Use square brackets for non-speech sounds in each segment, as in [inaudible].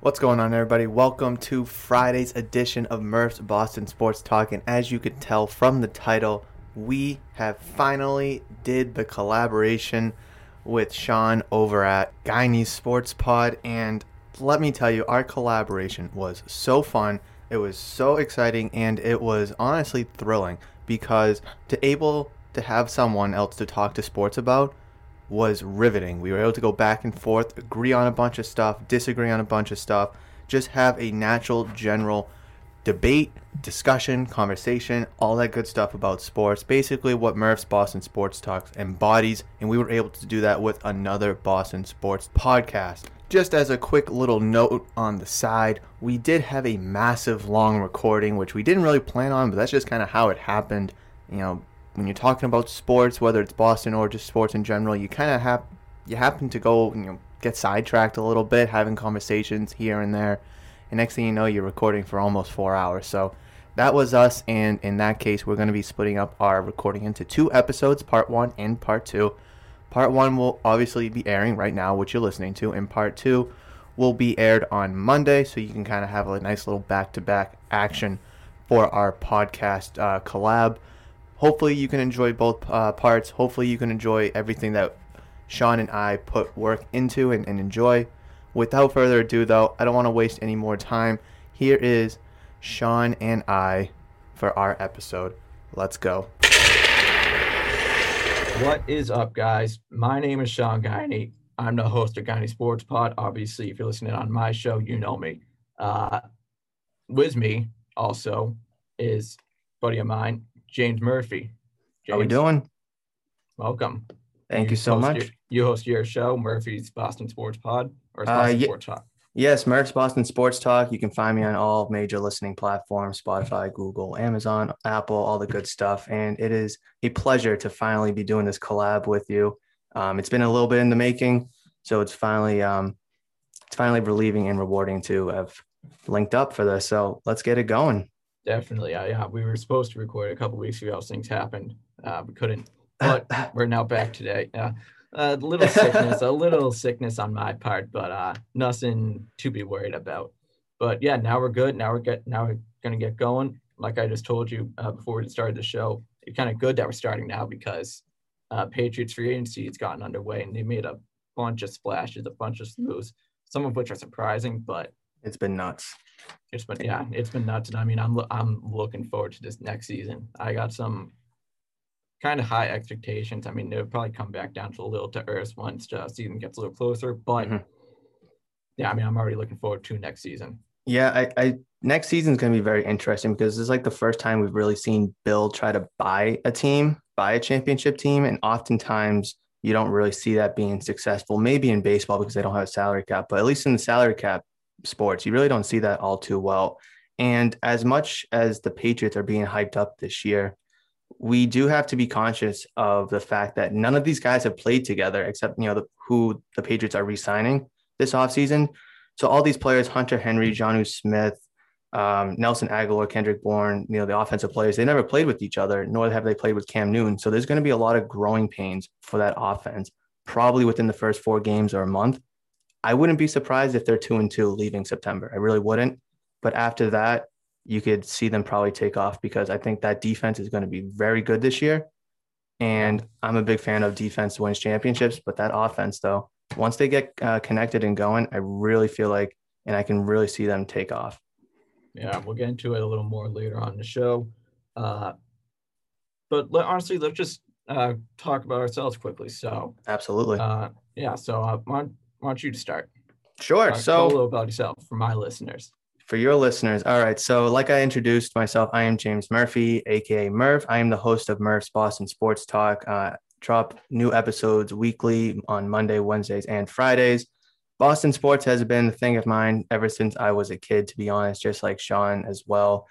What's going on, everybody? Welcome to Friday's edition of Murph's Boston Sports Talk. And as you could tell from the title, we have finally did the collaboration with Sean over at Guiney Sports Pod. And let me tell you, our collaboration was so fun. It was so exciting, and it was honestly thrilling because to able to have someone else to talk to sports about was riveting. We were able to go back and forth, agree on a bunch of stuff, disagree on a bunch of stuff, just have a natural, general debate, discussion, conversation, all that good stuff about sports. Basically, what Murph's Boston Sports Talks embodies, and we were able to do that with another Boston sports podcast. Just as a quick little note on the side, we did have a massive long recording, which we didn't really plan on, but that's just kind of how it happened. You know, when you're talking about sports, whether it's Boston or just sports in general, you kind of have you happen to go you know get sidetracked a little bit, having conversations here and there, and next thing you know, you're recording for almost four hours. So that was us, and in that case, we're going to be splitting up our recording into two episodes, part one and part two. Part one will obviously be airing right now, which you're listening to, and part two will be aired on Monday, so you can kind of have a nice little back-to-back action for our podcast uh, collab hopefully you can enjoy both uh, parts. Hopefully you can enjoy everything that Sean and I put work into and, and enjoy. Without further ado, though, I don't want to waste any more time. Here is Sean and I for our episode. Let's go. What is up, guys? My name is Sean Guiney. I'm the host of Guiney Sports Pod. Obviously, if you're listening on my show, you know me. Uh, with me also is buddy of mine, James Murphy. James, How we doing? Welcome. Thank you, so much. Your, you host your show, Murphy's Boston Sports Pod or Uh, Boston ye- Sports Talk. Yes, Murph's Boston Sports Talk. You can find me on all major listening platforms Spotify, Google, Amazon, Apple, all the good stuff. And it is a pleasure to finally be doing this collab with you. Um, it's been a little bit in the making, so it's finally um, it's finally relieving and rewarding to have linked up for this. So let's get it going. Definitely. Uh, yeah, we were supposed to record a couple weeks ago. Things happened. Uh, we couldn't, [laughs] but we're now back today. Uh, a little sickness, a little sickness on my part, but uh, nothing to be worried about. But yeah, now we're good. Now we're get now we're gonna get going. Like I just told you uh, before we started the show, it's kind of good that we're starting now because uh, Patriots free agency has gotten underway and they made a bunch of splashes, a bunch of moves, some of which are surprising, but It's been nuts. It's been yeah, it's been nuts. And I mean, I'm I'm looking forward to this next season. I got some kind of high expectations. I mean, they'll probably come back down to a little to earth once the season gets a little closer. But Mhm. yeah, I mean, I'm already looking forward to next season. Yeah, I, I next season's gonna be very interesting because this is like the first time we've really seen Bill try to buy a team, buy a championship team, and oftentimes you don't really see that being successful. Maybe in baseball because they don't have a salary cap, but at least in the salary cap, sports. You really don't see that all too well. And as much as the Patriots are being hyped up this year, we do have to be conscious of the fact that none of these guys have played together except you know the, who the Patriots are re-signing this offseason. So all these players, Hunter Henry, Jonnu Smith, um, Nelson Agholor, Kendrick Bourne, you know, the offensive players, they never played with each other, nor have they played with Cam Newton. So there's going to be a lot of growing pains for that offense, probably within the first four games or a month. I wouldn't be surprised if they're two and two leaving September. I really wouldn't. But after that, you could see them probably take off because I think that defense is going to be very good this year. And I'm a big fan of defense wins championships, but that offense, though, once they get uh, connected and going, I really feel like, and I can really see them take off. Yeah, we'll get into it a little more later on the show. Uh, but let, honestly, let's just uh, talk about ourselves quickly. So, absolutely. Uh, yeah. So, uh, why, don't you start? Sure. Talk so, a little about yourself for my listeners for your listeners. All right. So, like I introduced myself, I am James Murphy, aka Murph. I am the host of Murph's Boston Sports Talk. Uh, drop new episodes weekly on Monday, Wednesdays, and Fridays. Boston sports has been a thing of mine ever since I was a kid, to be honest, just like Sean as well.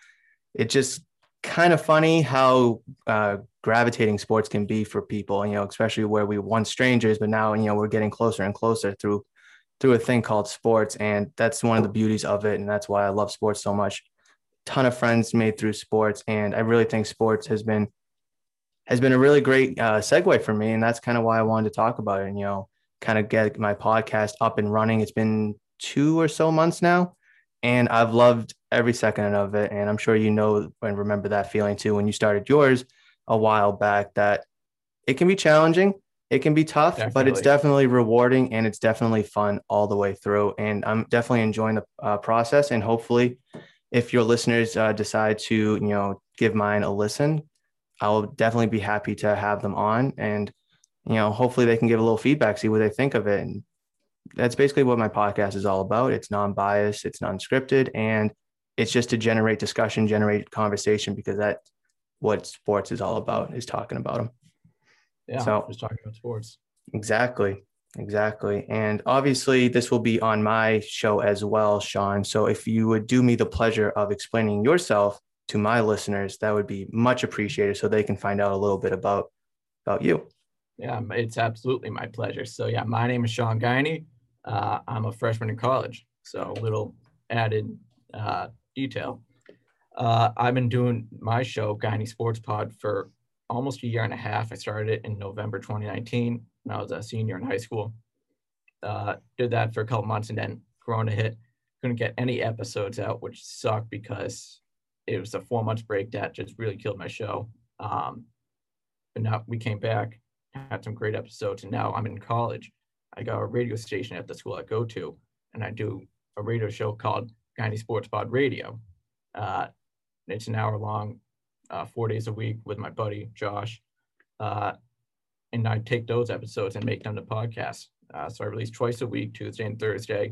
It's just kind of funny how uh, gravitating sports can be for people, you know, especially where we once strangers, but now, you know, we're getting closer and closer through through a thing called sports. And that's one of the beauties of it. And that's why I love sports so much. Ton of friends made through sports. And I really think sports has been has been a really great uh, segue for me. And that's kind of why I wanted to talk about it and, you know, kind of get my podcast up and running. It's been two or so months now. And I've loved every second of it. And I'm sure you know and remember that feeling too when you started yours a while back that it can be challenging it can be tough, definitely. but it's definitely rewarding and it's definitely fun all the way through. And I'm definitely enjoying the uh, process. And hopefully, if your listeners uh, decide to, you know, give mine a listen, I'll definitely be happy to have them on. And, you know, hopefully they can give a little feedback, see what they think of it. And that's basically what my podcast is all about. It's non biased, it's non scripted, and it's just to generate discussion, generate conversation because that's what sports is all about, is talking about them. Yeah, so just talking about sports. Exactly. Exactly. And obviously, this will be on my show as well, Sean. So if you would do me the pleasure of explaining yourself to my listeners, that would be much appreciated so they can find out a little bit about about you. Yeah, it's absolutely my pleasure. So yeah, my name is Sean Guiney. Uh, I'm a freshman in college. So a little added uh, detail. Uh, I've been doing my show, Guiney Sports Pod, for almost a year and a half. I started it in November 2019 when I was a senior in high school. Uh, did that for a couple months and then Corona hit. Couldn't get any episodes out, which sucked because it was a four months break that just really killed my show. Um, but now we came back, had some great episodes, and now I'm in college. I got a radio station at the school I go to, and I do a radio show called Guiney Sports Pod Radio. Uh, it's an hour long uh, four days a week with my buddy Josh, uh, and I take those episodes and make them the podcast. Uh, so I release twice a week, Tuesday and Thursday.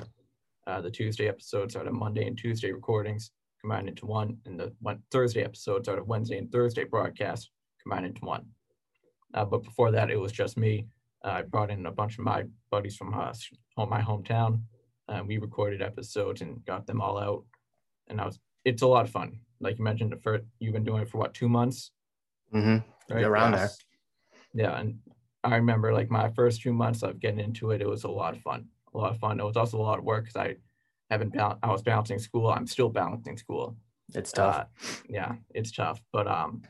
Uh, the Tuesday episodes are the Monday and Tuesday recordings combined into one, and the one, Thursday episodes are the Wednesday and Thursday broadcast combined into one. Uh, but before that, it was just me. Uh, I brought in a bunch of my buddies from my hometown. we recorded episodes and got them all out, and I was it's a lot of fun like you mentioned, for you've been doing it for what two months? Mm-hmm. Right? Around yes. there. Yeah, and I remember like my first two months of getting into it, it was a lot of fun. A lot of fun. It was also a lot of work because I haven't bal- I was balancing school. I'm still balancing school. It's tough. Uh, yeah, it's tough. But um,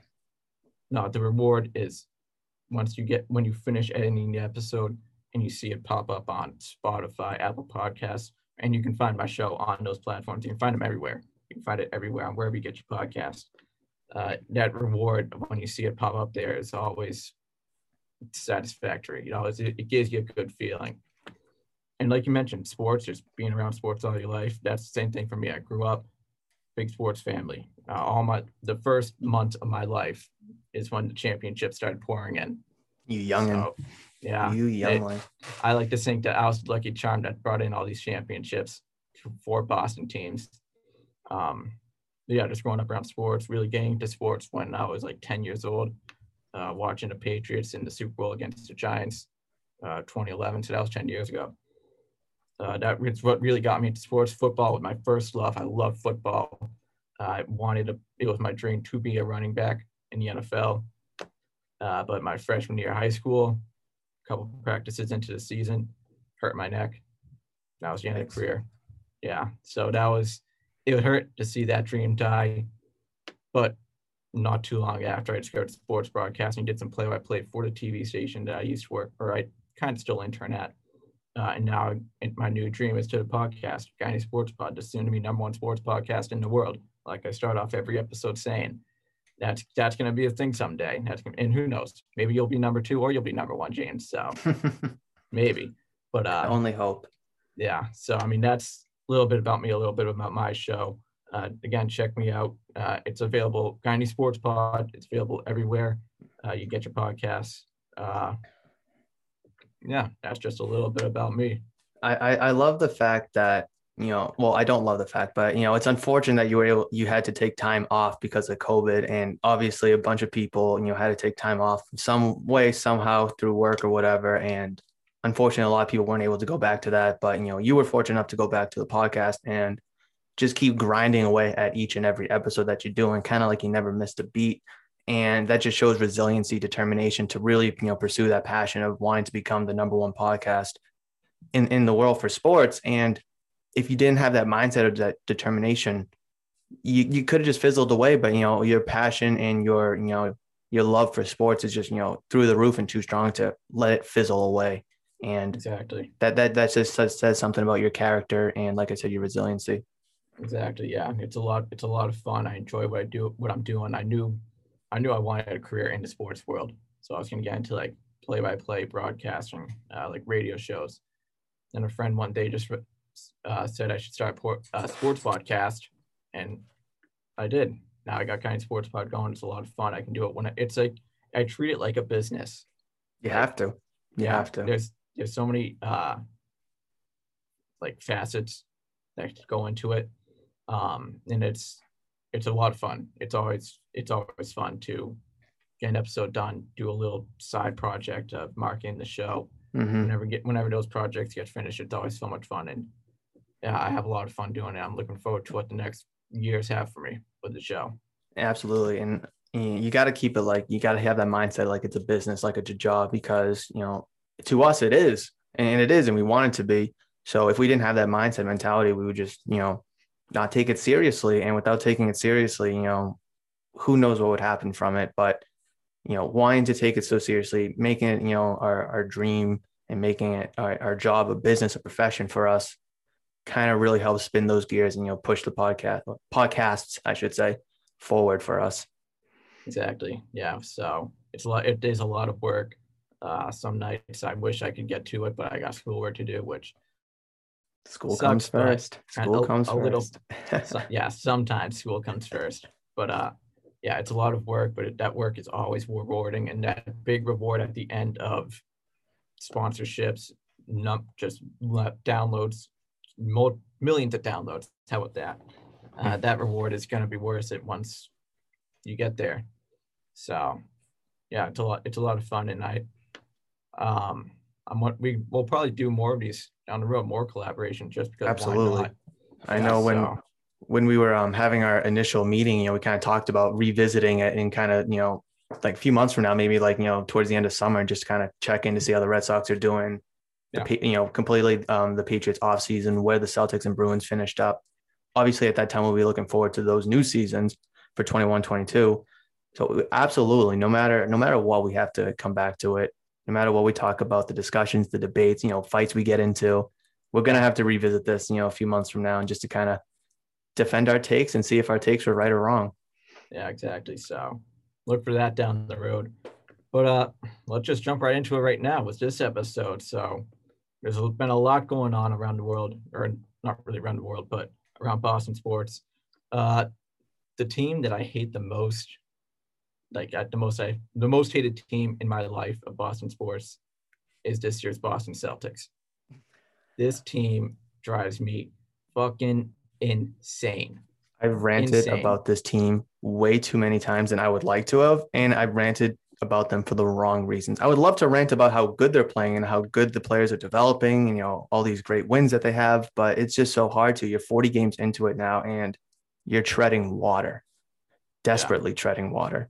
no, the reward is once you get when you finish editing the episode and you see it pop up on Spotify, Apple Podcasts, and you can find my show on those platforms. You can find them everywhere. You can find it everywhere on wherever you get your podcast. Uh, that reward when you see it pop up there is always satisfactory. You know, it, gives you a good feeling. And like you mentioned, sports, just being around sports all your life, that's the same thing for me. I grew up big sports family. Uh, all my the first month of my life is when the championships started pouring in. You youngin. So, yeah. You youngling. I like to think that I was lucky charm that brought in all these championships for Boston teams um, yeah, just growing up around sports, really getting into sports when I was like 10 years old, uh, watching the Patriots in the Super Bowl against the Giants, uh, 2011. So that was 10 years ago. Uh, that was what really got me into sports. Football was my first love. I love football. I wanted to, it was my dream to be a running back in the NFL. Uh, but my freshman year of high school, a couple practices into the season, hurt my neck. That was the end of the career. Yeah. So that was, it would hurt to see that dream die. But not too long after I discovered sports broadcasting, did some play by play for the TV station that I used to work, or I kind of still intern at. Uh, and now my new dream is to the podcast, Guiney Sports Pod, the soon to be number one sports podcast in the world. Like I start off every episode saying, that's that's going to be a thing someday. That's gonna, and who knows? Maybe you'll be number two or you'll be number one, James. So [laughs] maybe, but uh, I only hope. Yeah. So I mean, that's a little bit about me, a little bit about my show. Uh, again, check me out. Uh, it's available, Guiney Sports Pod. It's available everywhere uh, you get your podcasts. Uh, yeah, that's just a little bit about me. I, I, I love the fact that you know well i don't love the fact but you know it's unfortunate that you were able you had to take time off because of covid and obviously a bunch of people you know had to take time off some way somehow through work or whatever and unfortunately a lot of people weren't able to go back to that but you know you were fortunate enough to go back to the podcast and just keep grinding away at each and every episode that you're doing kind of like you never missed a beat. And that just shows resiliency determination to really you know pursue that passion of wanting to become the number one podcast in in the world for sports. And if you didn't have that mindset of that determination you, you could have just fizzled away but you know your passion and your you know your love for sports is just you know through the roof and too strong to let it fizzle away and exactly that that that just says, says something about your character and like i said your resiliency exactly yeah it's a lot it's a lot of fun i enjoy what i do what i'm doing i knew I knew I wanted a career in the sports world. So I was going to get into like play by play broadcasting, uh, like radio shows. And a friend one day just uh, said I should start a uh, sports podcast. And I did. Now I got kind of sports pod going. It's a lot of fun. I can do it when I, it's like, I treat it like a business. You have to. You yeah, have to. There's, there's so many uh, like facets that go into it. Um, and it's, it's a lot of fun. It's always it's always fun to get an episode done, do a little side project of marketing the show. Mm-hmm. Whenever get whenever those projects get finished, it's always so much fun, and yeah, I have a lot of fun doing it. I'm looking forward to what the next years have for me with the show. Absolutely, and you got to keep it like you got to have that mindset like it's a business, like it's a job, because you know to us it is, and it is, and we want it to be. So if we didn't have that mindset mentality, we would just you know not take it seriously. And without taking it seriously, you know, who knows what would happen from it. But, you know, wanting to take it so seriously, making it, you know, our, our dream and making it our, our job, a business, a profession for us kind of really helps spin those gears and, you know, push the podcast podcasts, I should say, forward for us. Exactly. Yeah. So it's a lot, it is a lot of work. Uh, some nights I wish I could get to it, but I got schoolwork to do, which School Sucks, comes first. School a, comes a first. Little, [laughs] so, yeah, sometimes school comes first. But uh, yeah, it's a lot of work, but it, that work is always rewarding, and that big reward at the end of sponsorships, num- just downloads, millions of downloads. How about that? Uh, hmm. that reward is going to be worth it once you get there. So, yeah, it's a lot. It's a lot of fun, and I, um, I'm what we will probably do more of these down the road, more collaboration, just because. Absolutely. I know when when we were um, having our initial meeting, you know, we kind of talked about revisiting it and kind of you know like a few months from now, maybe like you know towards the end of summer, and just kind of check in to see how the Red Sox are doing. Yeah. The, you know, completely um, the Patriots off season, where the Celtics and Bruins finished up. Obviously, at that time, we'll be looking forward to those new seasons for 21, 22. So absolutely, no matter no matter what, we have to come back to it no matter what we talk about, the discussions, the debates, you know, fights we get into, we're going to have to revisit this, you know, a few months from now and just to kind of defend our takes and see if our takes were right or wrong. Yeah, exactly. So look for that down the road. But uh, let's just jump right into it right now with this episode. So there's been a lot going on around the world, or not really around the world, but around Boston sports. Uh, the team that I hate the most like at the most I the most hated team in my life of Boston sports is this year's Boston Celtics. This team drives me fucking insane. I've ranted insane. about this team way too many times than I would like to have. And I've ranted about them for the wrong reasons. I would love to rant about how good they're playing and how good the players are developing, and, you know, all these great wins that they have, but it's just so hard to. You're 40 games into it now and you're treading water, desperately yeah. treading water.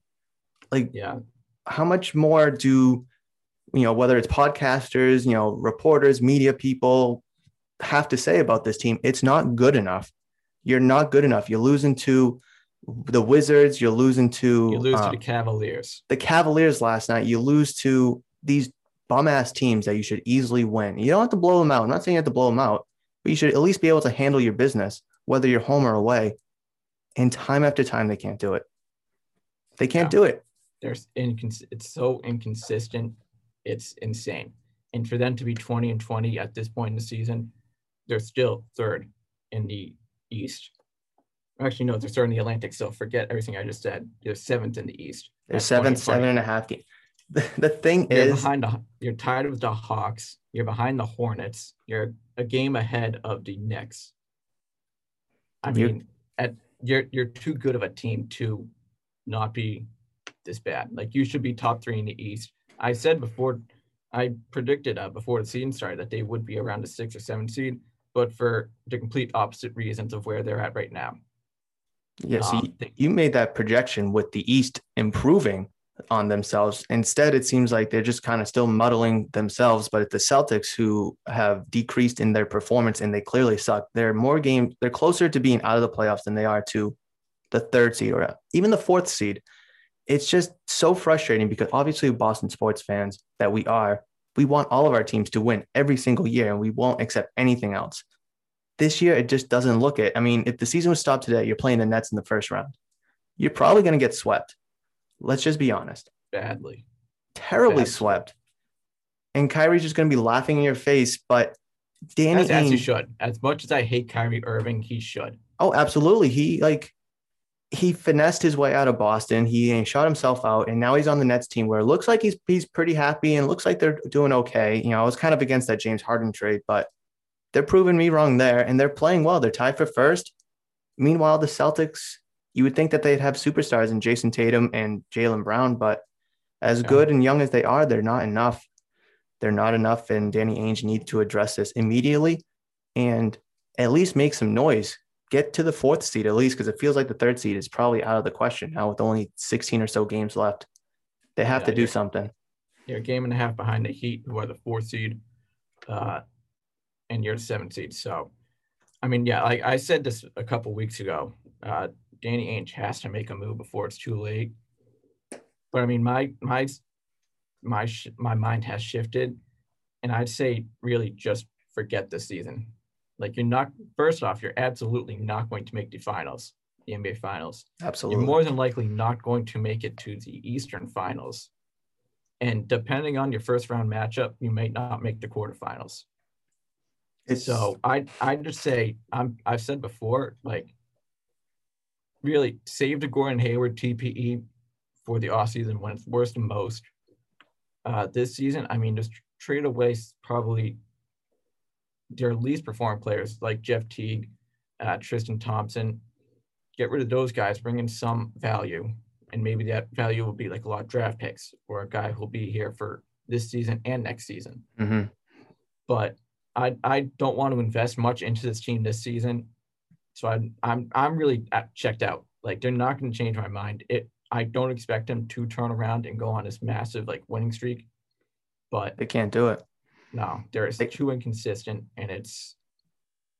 Like, yeah. How much more do, you know, whether it's podcasters, you know, reporters, media people have to say about this team? It's not good enough. You're not good enough. You're losing to the Wizards, you're losing to you lose to the um, Cavaliers. The Cavaliers last night, you lose to these bum ass teams that you should easily win. You don't have to blow them out. I'm not saying you have to blow them out, but you should at least be able to handle your business, whether you're home or away. And time after time, they can't do it. They can't yeah. do it. There's incons- It's so inconsistent. It's insane. And for them to be 20 and 20 at this point in the season, they're still third in the East Actually, no, they're third in the Atlantic. So forget everything I just said. They're seventh in the East. They're seventh, seven and a half game. The, [laughs] the thing you're is, behind the, you're tied with the Hawks. You're behind the Hornets. You're a game ahead of the Knicks. I mean, at you're you're too good of a team to not be this bad. Like you should be top three in the East. I said before, I predicted uh, before the season started that they would be around a six or seven seed, but for the complete opposite reasons of where they're at right now. Yeah, so you, you made that projection with the East improving on themselves. Instead, it seems like they're just kind of still muddling themselves. But the Celtics who have decreased in their performance and they clearly suck. They're more games, they're closer to being out of the playoffs than they are to the third seed or even the fourth seed. It's just so frustrating because obviously, Boston sports fans that we are, we want all of our teams to win every single year and we won't accept anything else. This year, it just doesn't look it. I mean, if the season was stopped today, you're playing the Nets in the first round. You're probably going to get swept. Let's just be honest. Badly. Terribly Badly. swept. And Kyrie's just going to be laughing in your face. But Danny as, as he should. As much as I hate Kyrie Irving, he should. Oh, absolutely. He like he finessed his way out of Boston. He shot himself out, and now he's on the Nets team where it looks like he's he's pretty happy and looks like they're doing okay. You know, I was kind of against that James Harden trade, but they're proving me wrong there, and they're playing well. They're tied for first. Meanwhile, the Celtics, you would think that they'd have superstars in Jayson Tatum and Jaylen Brown, but as yeah. good and young as they are, they're not enough. They're not enough, and Danny Ainge needs to address this immediately and at least make some noise. Get to the fourth seed at least, because it feels like the third seed is probably out of the question now with only 16 or so games left. They have yeah, to do something. They're a game and a half behind the Heat, who are the fourth seed. Uh, and you're the seventh seed. So, I mean, yeah, like I said this a couple weeks ago, uh, Danny Ainge has to make a move before it's too late. But I mean, my my my my mind has shifted, and I'd say really just forget the season. Like you're not first off, you're absolutely not going to make the finals, the NBA finals. Absolutely, you're more than likely not going to make it to the Eastern finals. And depending on your first round matchup, you may not make the quarterfinals. It's, so I I just say I'm I've said before like really save the Gordon Hayward TPE for the off season when it's worst and most. Uh, this season, I mean, just trade away probably their least performing players like Jeff Teague, uh, Tristan Thompson. Get rid of those guys, bring in some value, and maybe that value will be like a lot of draft picks or a guy who'll be here for this season and next season. Mm-hmm. But I I don't want to invest much into this team this season, so I I'm I'm really checked out. Like they're not going to change my mind. It I don't expect them to turn around and go on this massive like winning streak, but they can't do it. No, they're they, too inconsistent, and it's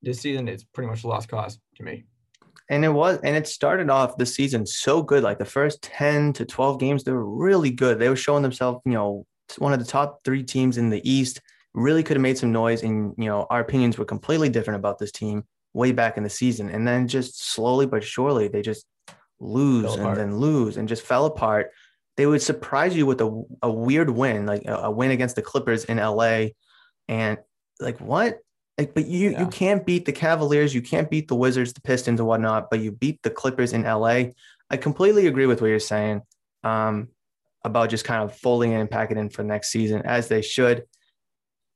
this season is pretty much a lost cause to me. And it was, and it started off the season so good. Like the first ten to twelve games, they were really good. They were showing themselves, you know, one of the top three teams in the East really could have made some noise and you know our opinions were completely different about this team way back in the season and then just slowly but surely they just lose and then lose and just fell apart they would surprise you with a, a weird win like a, a win against the clippers in la and like what like, but you yeah. you can't beat the cavaliers you can't beat the wizards the pistons and whatnot but you beat the clippers in la i completely agree with what you're saying um, about just kind of folding in and packing it in for next season as they should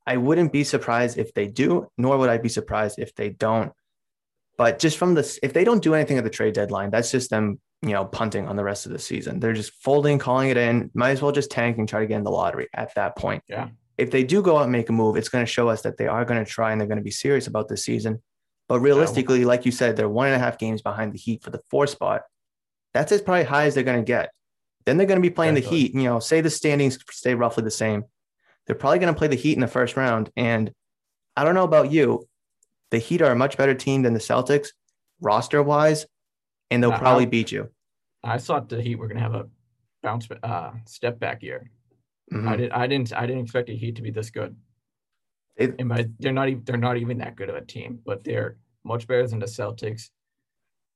I wouldn't be surprised if they do, nor would I be surprised if they don't. But just from this, if they don't do anything at the trade deadline, that's just them you know, punting on the rest of the season. They're just folding, calling it in. Might as well just tank and try to get in the lottery at that point. Yeah. If they do go out and make a move, it's going to show us that they are going to try and they're going to be serious about this season. But realistically, like you said, they're one and a half games behind the Heat for the four spot. That's as probably high as they're going to get. Then they're going to be playing the Definitely. Heat. You know, say the standings stay roughly the same. They're probably going to play the Heat in the first round. And I don't know about you, the Heat are a much better team than the Celtics, roster wise, and they'll Uh, probably beat you. I thought the Heat were gonna have a bounce uh step back year. Mhm. I didn't I didn't I didn't expect the Heat to be this good. It- And my, they're not even they're not even that good of a team, but they're much better than the Celtics.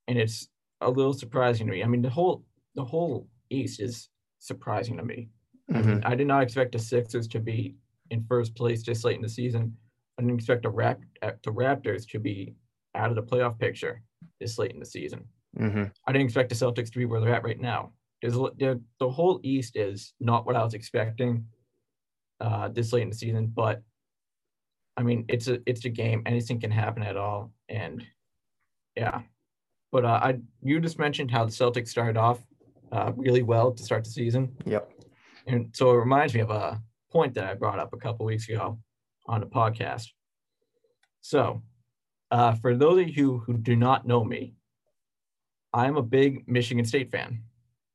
And it's a little surprising to me. I mean, the whole the whole East is surprising to me. I Mhm. mean, I did not expect the Sixers to be in first place this late in the season. I didn't expect the Rap the Raptors to be out of the playoff picture this late in the season. Mhm. I didn't expect the Celtics to be where they're at right now. There's there, the whole East is not what I was expecting uh, this late in the season, but I mean it's a it's a game. Anything can happen at all, and yeah. But uh, I you just mentioned how the Celtics started off uh, really well to start the season, Yep. and so it reminds me of a point that I brought up a couple weeks ago on the podcast. So, uh, for those of you who do not know me, I'm a big Michigan State fan.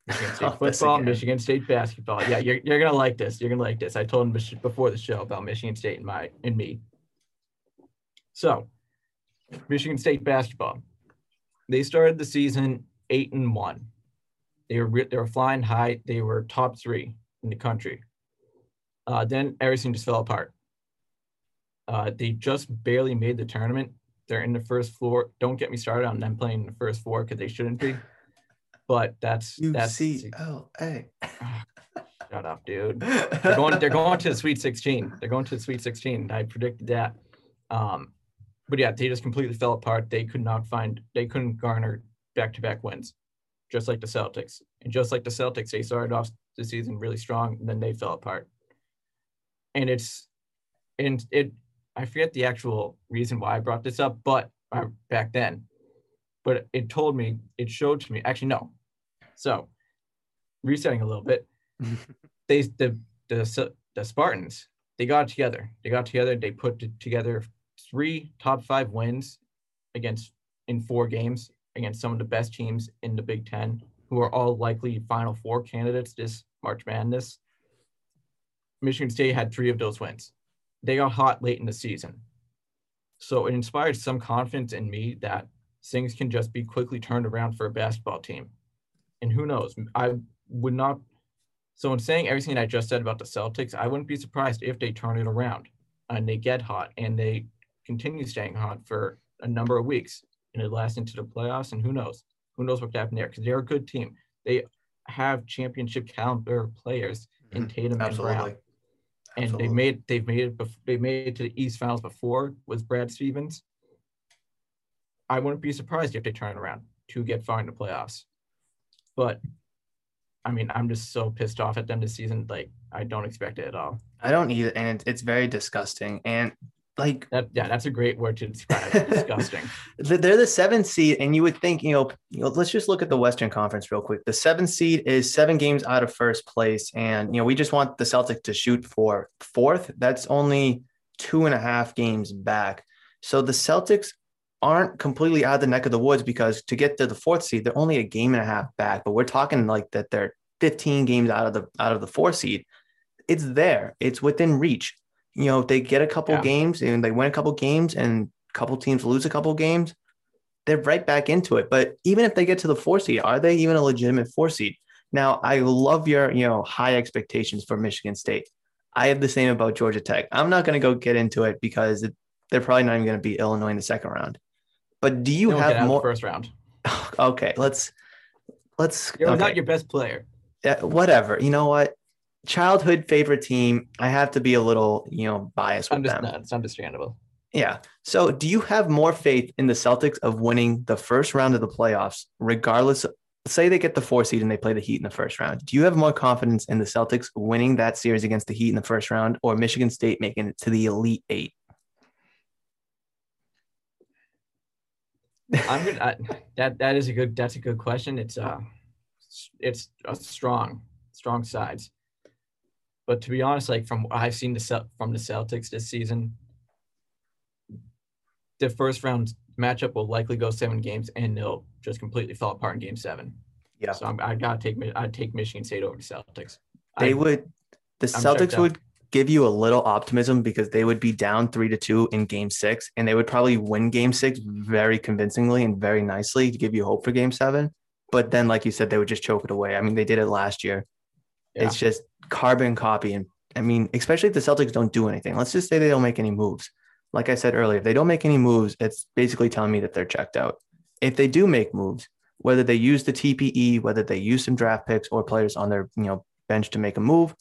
Michigan State [laughs] Oh, football, again. Michigan State basketball. Yeah, you're, you're gonna like this. You're gonna like this. I told him before the show about Michigan State and my and me. So, Michigan State basketball. They started the season eight and one. They were they were flying high. They were top three in the country. Uh, then everything just fell apart. Uh, they just barely made the tournament. They're in the first four. Don't get me started on them playing in the first four because they shouldn't be. But that's that's UCLA. shut up, dude. They're going. They're [laughs] going to the Sweet 16. They're going to the Sweet 16. I predicted that. Um, but yeah, they just completely fell apart. They could not find. They couldn't garner back-to-back wins, just like the Celtics. And just like the Celtics, they started off the season really strong, and then they fell apart. And it's, and it. I forget the actual reason why I brought this up, but uh, back then, but it told me. It showed to me. Actually, no. So, resetting a little bit [laughs] they the the the Spartans they got together. They got together. They put together three top five wins against in four games against some of the best teams in the Big Ten, who are all likely Final Four candidates this March Madness. Michigan State had three of those wins. They got hot late in the season, so it inspired some confidence in me that things can just be quickly turned around for a basketball team. And who knows? I would not so in saying everything I just said about the Celtics, I wouldn't be surprised if they turn it around and they get hot and they continue staying hot for a number of weeks and it lasts into the playoffs. And who knows? Who knows what could happen there? Because they're a good team. They have championship caliber players in mm-hmm. Tatum and Brown, Absolutely. and they Absolutely. made they've made it. Bef- they made it to the East Finals before with Brad Stevens. I wouldn't be surprised if they turn it around to get far in the playoffs. But I mean, I'm just so pissed off at them this season. Like, I don't expect it at all. I don't either, and it's very disgusting. And like That yeah, that's a great word to describe. [laughs] Disgusting. they're the seventh seed, and you would think, you know, you know, let's just look at the Western Conference real quick. The seventh seed is seven games out of first place, and you know, we just want the Celtics to shoot for fourth. That's only two and a half games back. So the Celtics aren't completely out of the neck of the woods because to get to the fourth seed, they're only a game and a half back. But we're talking like that they're 15 games out of the out of the fourth seed. It's there. It's within reach. You know, if they get a couple Yeah. games and they win a couple games and a couple teams lose a couple games, they're right back into it. But even if they get to the four seed, are they even a legitimate four seed? Now, I love your, you know, high expectations for Michigan State. I have the same about Georgia Tech. I'm not going to go get into it because it, they're probably not even going to beat Illinois in the second round. But do you They get out have the more? first round. [laughs] Okay, let's let's. You're okay. not your best player. Yeah, whatever. You know what? Childhood favorite team. I have to be a little, you know, biased with I'm them. it's understandable. Yeah. So, do you have more faith in the Celtics of winning the first round of the playoffs, regardless? Say they get the four seed and they play the Heat in the first round. Do you have more confidence in the Celtics winning that series against the Heat in the first round, or Michigan State making it to the Elite Eight? I'm gonna I, that that is a good that's a good question. It's uh it's a strong, strong sides. But to be honest, like from what I've seen the from the Celtics this season, the first round matchup will likely go seven games, and they'll just completely fall apart in Game Seven. Yeah. So I'm, I gotta take I'd take Michigan State over the Celtics. They I, would. The I'm Celtics would give you a little optimism because they would be down three to two in Game Six, and they would probably win Game Six very convincingly and very nicely to give you hope for Game Seven. But then, like you said, they would just choke it away. I mean, they did it last year. Yeah. It's just carbon copy, and I mean, especially if the Celtics don't do anything. Let's just say they don't make any moves. Like I said earlier, if they don't make any moves, it's basically telling me that they're checked out. If they do make moves, whether they use the TPE, whether they use some draft picks or players on their you know bench to make a move,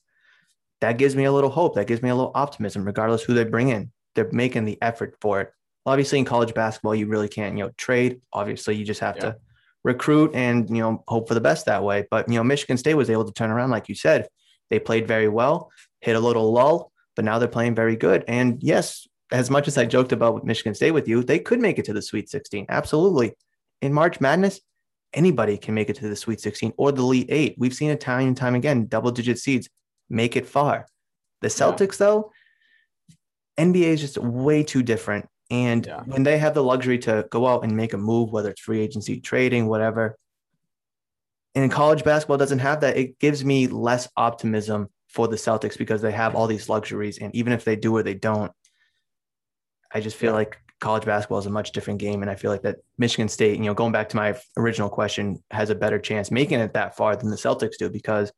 that gives me a little hope. That gives me a little optimism, regardless who they bring in. They're making the effort for it. Obviously, in college basketball, you really can't you know trade. Obviously, you just have Yeah. to recruit and you know hope for the best that way. But you know, Michigan State was able to turn around, like you said. They played very well, hit a little lull, but now they're playing very good. And yes, as much as I joked about with Michigan State with you, they could make it to the Sweet 16. Absolutely. In March Madness, anybody can make it to the Sweet 16 or the Elite Eight. We've seen it time and time again, double digit seeds make it far. The Celtics, though, NBA is just way too different. And Yeah. when they have the luxury to go out and make a move, whether it's free agency, trading, whatever, and college basketball doesn't have that, it gives me less optimism for the Celtics because they have all these luxuries. And even if they do or they don't, I just feel Yeah. like college basketball is a much different game. And I feel like that Michigan State, you know, going back to my original question, has a better chance making it that far than the Celtics do because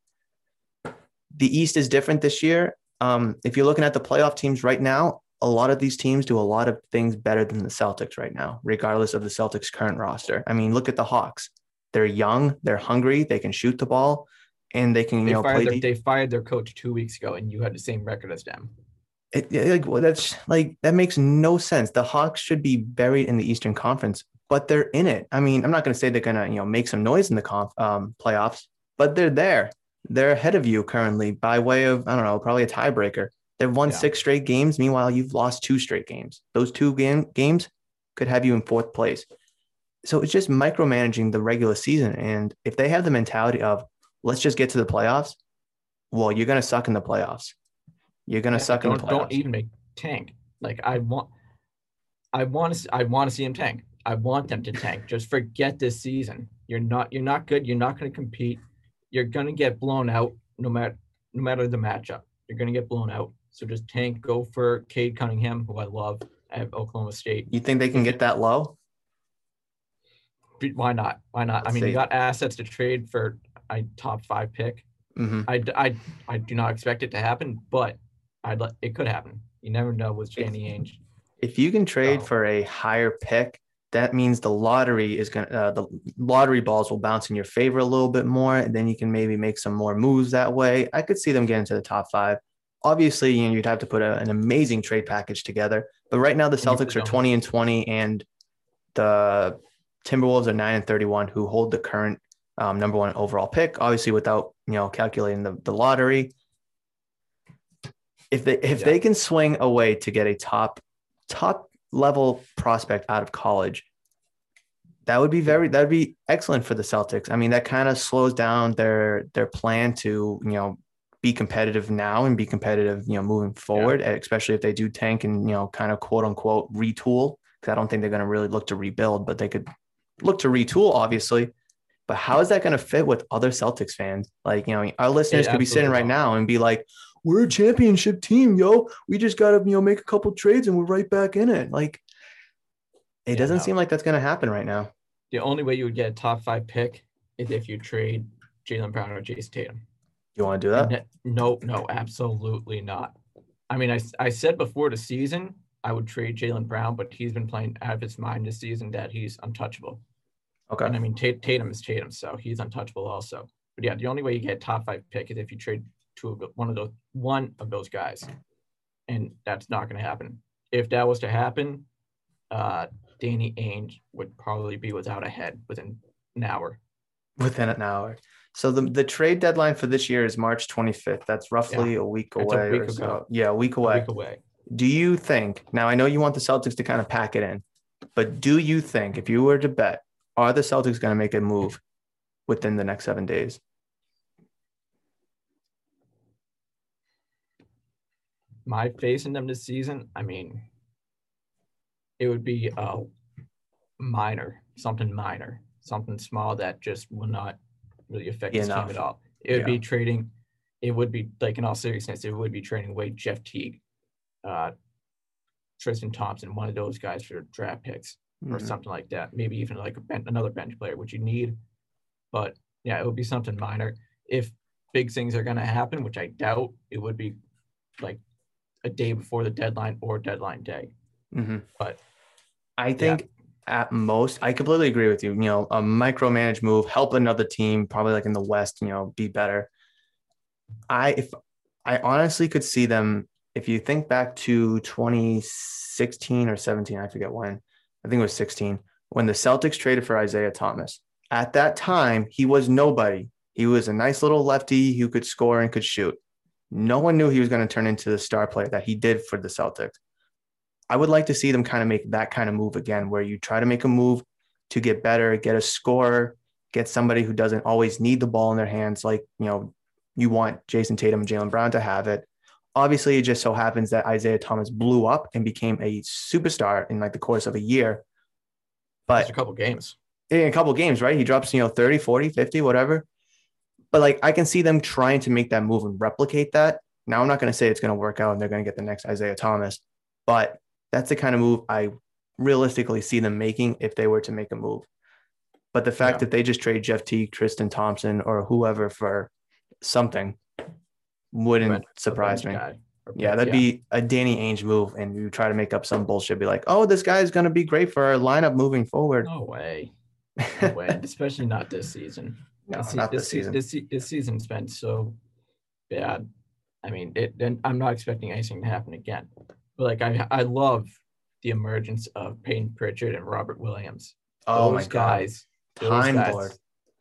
the East is different this year. Um, if you're looking at the playoff teams right now, a lot of these teams do a lot of things better than the Celtics right now, regardless of the Celtics' current roster. I mean, look at the Hawks. They're young, they're hungry, they can shoot the ball, and they can, you They know, play. their, de- they fired their coach two weeks ago, and you had the same record as them. it, it- like well, that's like that makes no sense. The Hawks should be buried in the Eastern Conference, but they're in it. I mean, I'm not going to say they're going to you know make some noise in the conf, um, playoffs, but they're there. They're ahead of you currently by way of I don't know, probably a tiebreaker. They've won Yeah. six straight games. Meanwhile, you've lost two straight games. Those two game games could have you in fourth place. So it's just micromanaging the regular season. And if they have the mentality of let's just get to the playoffs, well, you're going to suck in the playoffs. You're going to suck in the playoffs. Don't even make tank. Like I want, I want to. I want to see them tank. I want them to tank. Just forget this season. You're not. You're not good. You're not going to compete. You're going to get blown out no matter no matter the matchup. You're going to get blown out. So just tank. Go for Cade Cunningham, who I love at Oklahoma State. You think they can get that low? Why not? Why not? I Let's mean, see. you got assets to trade for a top five pick. hmm I, I, I do not expect it to happen, but I'd let it could happen. You never know with Danny Ainge. If you can trade Oh. for a higher pick, that means the lottery is going to, uh, the lottery balls will bounce in your favor a little bit more. And then you can maybe make some more moves that way. I could see them getting to the top five. Obviously, you know, you'd have to put a, an amazing trade package together. But right now, the Celtics are 20 and 20, and the Timberwolves are 9 and 31, who hold the current um, number one overall pick, obviously, without, you know, calculating the, the lottery. If they if Yeah. they can swing away to get a top top level prospect out of college, that would be very that would be excellent for the Celtics. I mean, that kind of slows down their their plan to you know be competitive now and be competitive you know moving forward, especially if they do tank and you know kind of quote unquote retool. Because I don't think they're going to really look to rebuild, but they could look to retool, obviously. But how is that going to fit with other Celtics fans? Like, you know, our listeners could be sitting right now and be like, we're a championship team, yo. We just got to, you know, make a couple trades and we're right back in it. Like, it Yeah, doesn't no. seem like that's going to happen right now. The only way you would get a top five pick is if you trade Jaylen Brown or Jayson Tatum. You want to do that? No, no, absolutely not. I mean, I, I said before the season I would trade Jaylen Brown, but he's been playing out of his mind this season that he's untouchable. Okay. And I mean, Ta- Tatum is Tatum, so he's untouchable also. But yeah, the only way you get a top five pick is if you trade two of the- one of those one of those guys, and that's not going to happen. If that was to happen, uh, Danny Ainge would probably be without a head within an hour. Within an hour. So the, the trade deadline for this year is March 25th. That's roughly a week It's a away week or so. Yeah, a week A week away. Do you think now I know you want the Celtics to kind of pack it in, but do you think if you were to bet, are the Celtics going to make a move within the next seven days? My face in them this season, I mean, it would be a minor, something minor, something small that just will not really affect this team at all. It would Yeah. be trading. It would be like in all seriousness, it would be trading away Jeff Teague, uh, Tristan Thompson, one of those guys for draft picks or Mhm. something like that. Maybe even like a ben- another bench player, which you need. But yeah, it would be something minor. If big things are going to happen, which I doubt, it would be like a day before the deadline or deadline day. Mhm. But I think at most, I completely agree with you. You know, a micromanage move, help another team, probably like in the West, you know, be better. I if I honestly could see them if you think back to 2016 or 17, I forget when. I think it was 16 when the Celtics traded for Isaiah Thomas. At that time, he was nobody. He was a nice little lefty who could score and could shoot. No one knew he was going to turn into the star player that he did for the Celtics. I would like to see them kind of make that kind of move again, where you try to make a move to get better, get a scorer, get somebody who doesn't always need the ball in their hands. Like, you know, you want Jayson Tatum and Jaylen Brown to have it. Obviously, it just so happens that Isaiah Thomas blew up and became a superstar in like the course of a year. just But a couple games. in a couple games, right? He drops, you know, 30, 40, 50, whatever. But like I can see them trying to make that move and replicate that. Now I'm not going to say it's going to work out and they're going to get the next Isaiah Thomas, but that's the kind of move I realistically see them making if they were to make a move. But the fact Yeah. that they just trade Jeff Teague, Tristan Thompson, or whoever for something wouldn't surprise me. guy Yeah, that'd be a Danny Ainge move, and you try to make up some bullshit, be like, "Oh, this guy's gonna be great for our lineup moving forward." No way. [laughs] No way. Especially not this season. No, This se- not this this season. This, this season's been so bad. I mean, it. And I'm not expecting anything to happen again. But like, I I love the emergence of Peyton Pritchard and Robert Williams. oh those my god, guys, those time guys lord.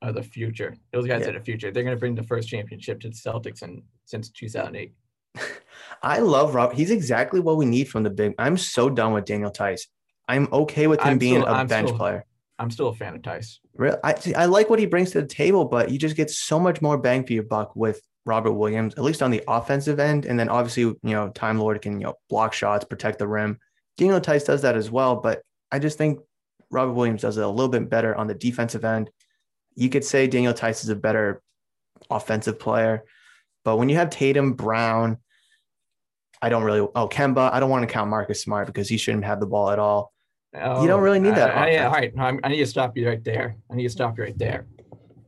are the future. Those guys Yeah. are the future. They're going to bring the first championship to the Celtics in since 2008. [laughs] I love Rob. He's exactly what we need from the big. I'm so done with Daniel Theis. I'm okay with him I'm being still- a I'm bench still- player. I'm still a fan of Theis. Real, I see, I like what he brings to the table, but you just get so much more bang for your buck with Robert Williams, at least on the offensive end. And then obviously, you know, Time Lord can you know block shots, protect the rim. Daniel Theis does that as well, but I just think Robert Williams does it a little bit better on the defensive end. You could say Daniel Theis is a better offensive player, but when you have Tatum, Brown, I don't really. Oh, Kemba, I don't want to count Marcus Smart because he shouldn't have the ball at all. Don't really need that Oh, I, I, all right, no, I need to stop you right there. I need to stop you right there.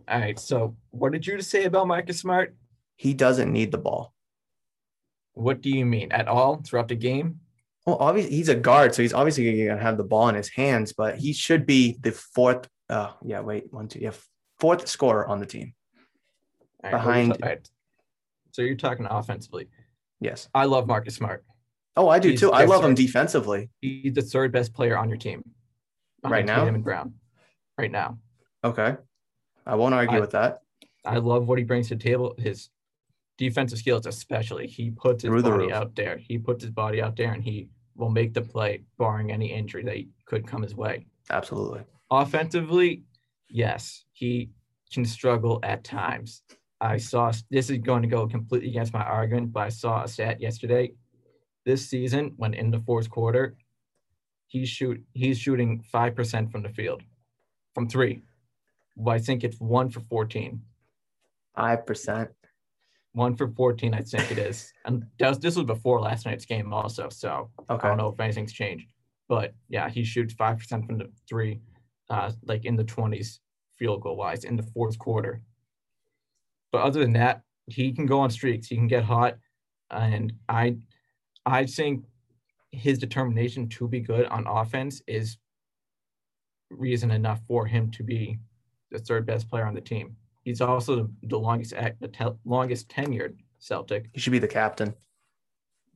All right. So, what did you just say about Marcus Smart? He doesn't need the ball. What do you mean at all throughout the game? Well, obviously he's a guard, so he's obviously gonna have the ball in his hands, but he should be the fourth. Uh, yeah, wait, one, two, yeah, fourth scorer on the team. Right, what are we Behind- right. So you're talking offensively. Yes. I love Marcus Smart. Oh, I do He's- too. I love him defensively. He's the third best player on your team. Right now? Tatum and Brown. Right now. Okay, I won't argue I- with that. I love what he brings to the table. His defensive skills, especially. He puts his Through body roof. out there. He puts his body out there, and he will make the play, barring any injury that could come his way. Absolutely. Offensively, yes, he can struggle at times. I saw this is going to go completely against my argument, but I saw a stat yesterday. This season, when in the fourth quarter, he's shoot he's shooting five percent from the field, from three. Well, I think it's one for fourteen. Five percent. One for fourteen, I think it is. And that was, this was before last night's game, also. So I don't know if anything's changed, but yeah, he shoots five percent from the three, uh, like in the twenties field goal wise in the fourth quarter. But other than that, he can go on streaks. He can get hot, and I, I think his determination to be good on offense is reason enough for him to be the third best player on the team. He's also the, longest act, the tel- longest tenured Celtic. He should be the captain.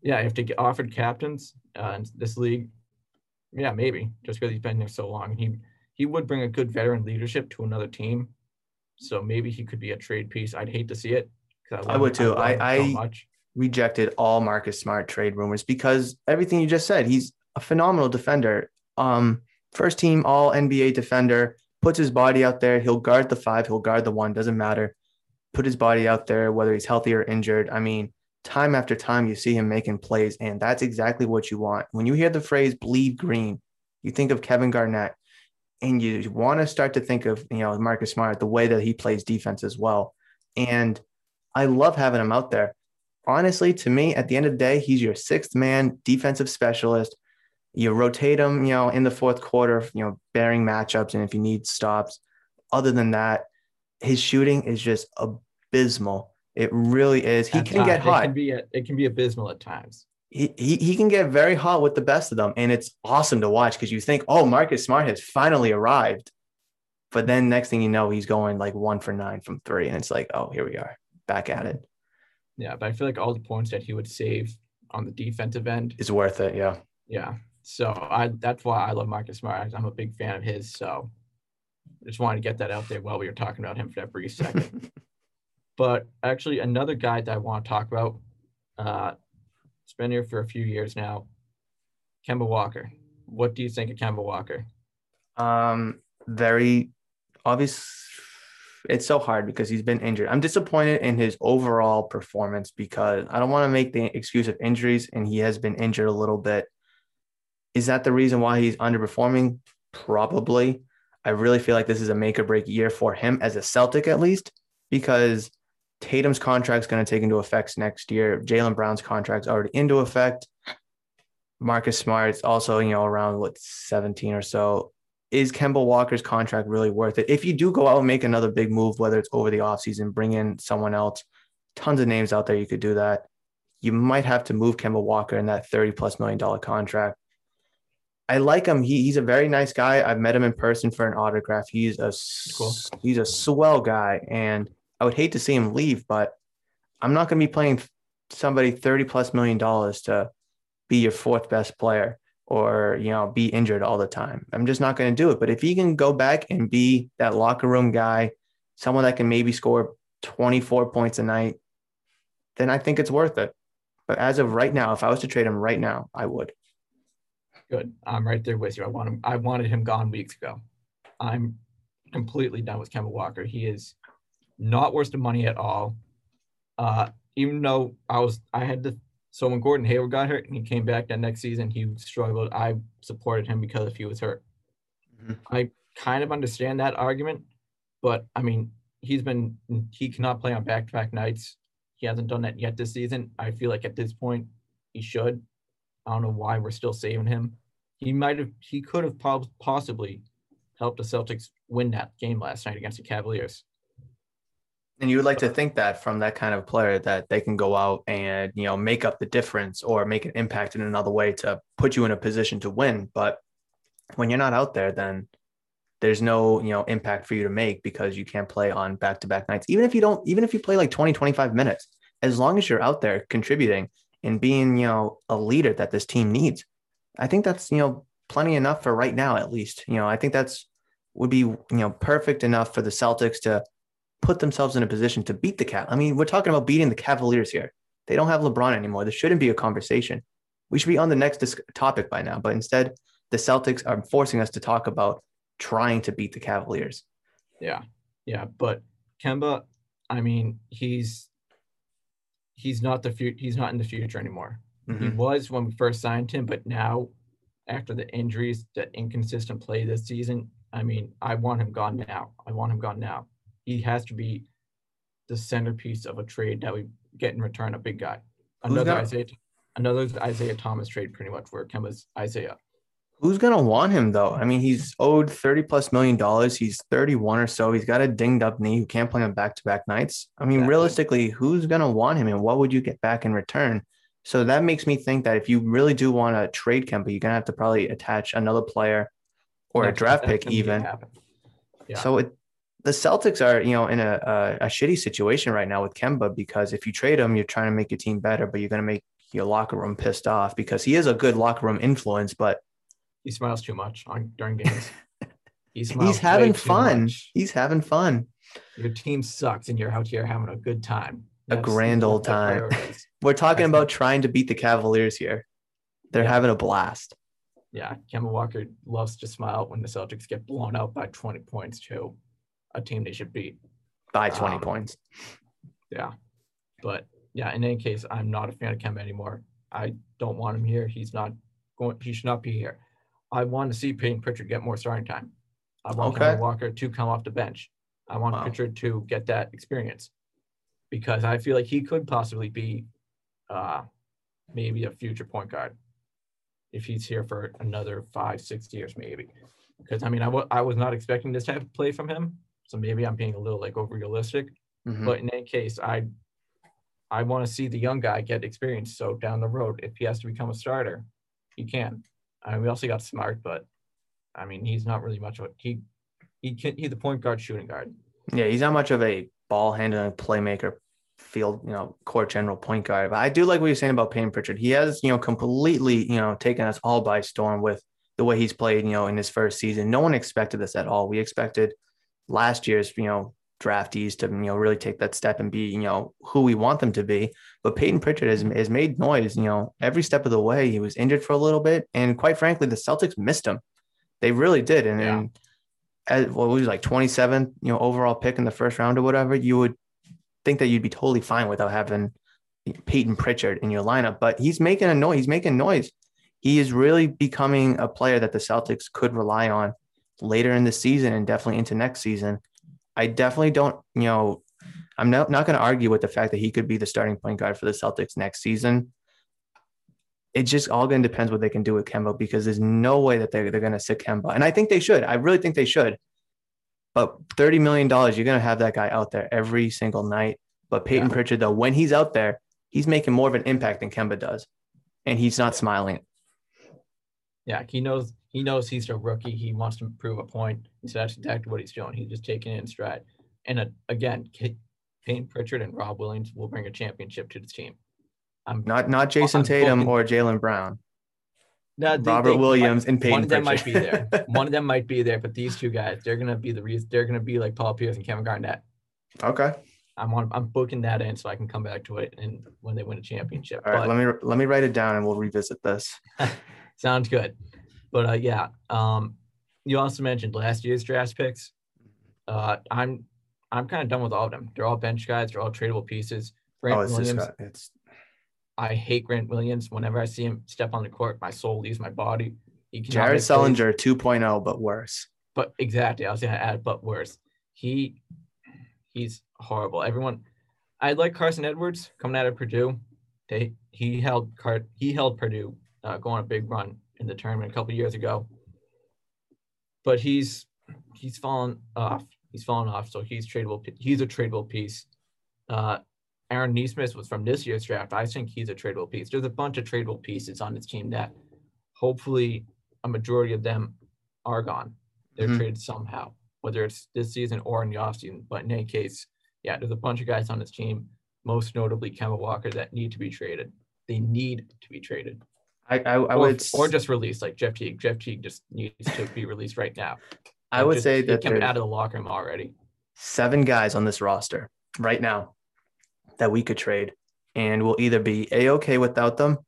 Yeah, if they get offered captains uh, in this league, yeah, maybe just because he's been there so long, he he would bring a good veteran leadership to another team. So maybe he could be a trade piece. I'd hate to see it. I love- would too. I- so I- much. Rejected all Marcus Smart trade rumors because everything you just said. He's a phenomenal defender. Um, first team All NBA defender. puts his body out there. He'll guard the five, he'll guard the one, doesn't matter. Put his body out there, whether he's healthy or injured. I mean, time after time, you see him making plays, and that's exactly what you want. When you hear the phrase bleed green, you think of Kevin Garnett, and you want to start to think of, you know, Marcus Smart, the way that he plays defense as well. And I love having him out there. Honestly, to me, at the end of the day, he's your sixth man defensive specialist. You rotate him, you know, in the fourth quarter, you know, bearing matchups and if you need stops. Other than that, his shooting is just abysmal. It really is. He can get hot. It can be it can be abysmal at times. he, he, he can get very hot with the best of them. And it's awesome to watch because you think, oh, Marcus Smart has finally arrived. But then next thing you know, he's going like one for nine from three. And it's like, oh, here we are back at it. Yeah, but I feel like all the points that he would save on the defensive end, is worth it. Yeah. yeah. So I that's why I love Marcus Smart. I'm a big fan of his. So I just wanted to get that out there while we were talking about him for that brief second. [laughs] but actually, another guy that I want to talk about, uh, it's been here for a few years now, Kemba Walker. What do you think of Kemba Walker? Um, very obvious. It's so hard because he's been injured. I'm disappointed in his overall performance because I don't want to make the excuse of injuries, and he has been injured a little bit. Is that the reason why he's underperforming? Probably. I really feel like this is a make or break year for him as a Celtic, at least, because Tatum's contract's going to take into effect next year. Jaylen Brown's contract's already into effect. Marcus Smart's also, you know, around what 17 or so is Kemba Walker's contract really worth it? If you do go out and make another big move, whether it's over the offseason, bring in someone else, tons of names out there you could do that. You might have to move Kemba Walker in that 30 plus million dollar contract. I like him. He, he's a very nice guy. I've met him in person for an autograph. He's a Cool. he's a swell guy, and I would hate to see him leave, but I'm not going to be playing somebody 30 plus million dollars to be your fourth best player or you know be injured all the time. I'm just not going to do it. But if he can go back and be that locker room guy, someone that can maybe score 24 points a night, then I think it's worth it. But as of right now, if I was to trade him right now, I would. Good. I'm right there with you. I want him. I wanted him gone weeks ago. I'm completely done with Kemba Walker. He is not worth the money at all. Uh, even though I was, I had to. So when Gordon Hayward got hurt and he came back that next season, he struggled. I supported him because if he was hurt. Mhm. I kind of understand that argument, but I mean, he's been he cannot play on back-to-back nights. He hasn't done that yet this season. I feel like at this point he should. I don't know why we're still saving him. He might have, he could have possibly helped the Celtics win that game last night against the Cavaliers. And you would like to think that from that kind of player that they can go out and you know make up the difference or make an impact in another way to put you in a position to win. But when you're not out there, then there's no you know impact for you to make because you can't play on back to back nights. Even if you don't, even if you play like 20, 25 minutes, as long as you're out there contributing and being you know a leader that this team needs, I think that's you know plenty enough for right now at least. You know I think that's would be you know perfect enough for the Celtics to put themselves in a position to beat the Cat. I mean, we're talking about beating the Cavaliers here. They don't have LeBron anymore. This shouldn't be a conversation. We should be on the next dis- topic by now, but instead, the Celtics are forcing us to talk about trying to beat the Cavaliers. Yeah, yeah, but Kemba, I mean, he's he's not the future. He's not in the future anymore. He Mhm. was when we first signed him, but now after the injuries, the inconsistent play this season, I mean, I want him gone now. I want him gone now. He has to be the centerpiece of a trade that we get in return a big guy. Another Isaiah, another Isaiah Thomas trade, pretty much where Kemba's Isaiah. Who's gonna want him though? I mean, he's owed thirty plus million dollars. He's thirty-one or so. He's got a dinged up knee. Who can't play on back-to-back nights. I mean, Exactly. realistically, who's gonna want him, and what would you get back in return? So that makes me think that if you really do want to trade Kemba, you're gonna have to probably attach another player or a draft pick, to even. Yeah. So it, the Celtics are, you know, in a, a a shitty situation right now with Kemba because if you trade him, you're trying to make your team better, but you're gonna make your locker room pissed off because he is a good locker room influence, but He smiles too much on during games. [laughs] He smiles he's having fun. He's having fun. Your team sucks, and you're out here having a good time. A grand old time. [laughs] We're talking That's about trying to beat the Cavaliers here. They're Yeah. having a blast. yeah, Kemba Walker loves to smile when the Celtics get blown out by 20 points to a team they should beat. By 20 Um, points. Yeah. But yeah, in any case, I'm not a fan of Kemba anymore. I don't want him here. He's not going he should not be here. I want to see Peyton Pritchard get more starting time. I want Okay. Kemba Walker to come off the bench. I want Wow. Pritchard to get that experience because I feel like he could possibly be uh maybe a future point guard if he's here for another five, six years, maybe. Because I mean, I wa- I was not expecting this type of play from him, so maybe I'm being a little like over realistic. Mhm. But in any case, I I want to see the young guy get experience. So down the road, if he has to become a starter, he can. I mean, we also got smart, but I mean, he's not really much of a he he can he's the point guard, shooting guard. Yeah, he's not much of a ball handling playmaker, field, you know, court general point guard. But I do like what you're saying about Peyton Pritchard. He has, you know, completely, you know, taken us all by storm with the way he's played, you know, in his first season. No one expected this at all. We expected last year's, you know, draftees to, you know, really take that step and be, you know, who we want them to be. But Peyton Pritchard has, has made noise, you know, every step of the way. He was injured for a little bit. And quite frankly, the Celtics missed him. They really did. And, Yeah. and as what was like 27th, you know, overall pick in the first round or whatever, you would think that you'd be totally fine without having Peyton Pritchard in your lineup. But he's making a noise. He's making noise. He is really becoming a player that the Celtics could rely on later in the season and definitely into next season. I definitely don't, you know, I'm not, not going to argue with the fact that he could be the starting point guard for the Celtics next season. It just all depends what they can do with Kemba because there's no way that they're, they're going to sit Kemba. And I think they should. I really think they should. But $30 million, you're going to have that guy out there every single night. But Peyton Yeah. Pritchard, though, when he's out there, he's making more of an impact than Kemba does. And he's not smiling. Yeah, he knows he knows he's a rookie. He wants to prove a point. So that's exactly what he's doing. He's just taking it in stride. And uh, again, Peyton Pritchard and Rob Williams will bring a championship to this team. I'm Not not Jayson I'm Tatum or Jaylen Brown. No, they- Robert they- Williams and One of them might be there. [laughs] One of them might be there, but these two guys, they're gonna be the reason. They're gonna be like Paul Pierce and Kevin Garnett. okay. I'm on. I'm booking that in so I can come back to it and when they win a championship. All right. But- let me let me write it down and we'll revisit this. [laughs] Sounds good. But uh, yeah, um, you also mentioned last year's draft picks. Uh, I'm I'm kind of done with all of them. They're all bench guys. They're all tradable pieces. Grant oh, it's Williams. just it's I hate Grant Williams. Whenever I see him step on the court, my soul leaves my body. He Jared. Sullinger 2.0, but worse. But exactly, I was gonna add, but worse. He he's horrible. Everyone, I like Carson Edwards coming out of Purdue. They he held Car he held Purdue uh, going a big run in the tournament a couple years ago. But he's he's fallen off. He's fallen off. So he's tradable. He's a tradable piece. Uh, Aaron Nesmith was from this year's draft. I think he's a tradable piece. There's a bunch of tradable pieces on this team that hopefully a majority of them are gone. They're Mhm. traded somehow, whether it's this season or in the offseason. But in any case, yeah, there's a bunch of guys on this team, most notably Kemba Walker, that need to be traded. They need to be traded. I I, I or, would or just released like Jeff Teague. Jeff Teague just needs to be released right now. I would just say that him there's out of the locker room already. seven guys on this roster right now that we could trade, and we'll either be a okay without them,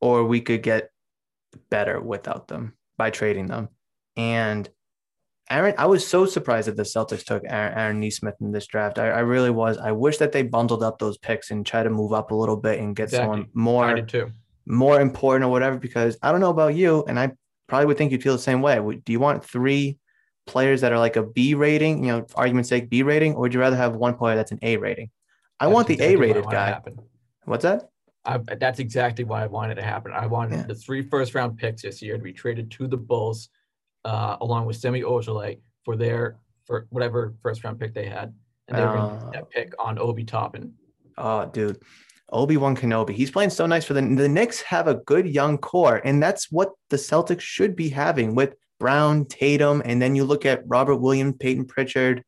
or we could get better without them by trading them. And Aaron, I was so surprised that the Celtics took Aaron, Aaron Nesmith in this draft. I, I really was. I wish that they bundled up those picks and try to move up a little bit and get Exactly. someone I more did too. More important or whatever. Because I don't know about you, and I probably would think you'd feel the same way. Do you want three players that are like a B rating, you know, for argument's sake, B rating, or would you rather have one player that's an A rating? I That's want the exactly A rated guy. What's that? I, that's exactly why I wanted to happen. I wanted Yeah. the three first round picks this year to be traded to the Bulls, uh, along with Semi Ojeleye for their for whatever first round pick they had, and they were going to Uh, that pick on Obi Toppin. Oh, dude. Obi Wan Kenobi. He's playing so nice for the the Knicks have a good young core, and that's what the Celtics should be having with Brown, Tatum, and then you look at Robert Williams, Peyton Pritchard,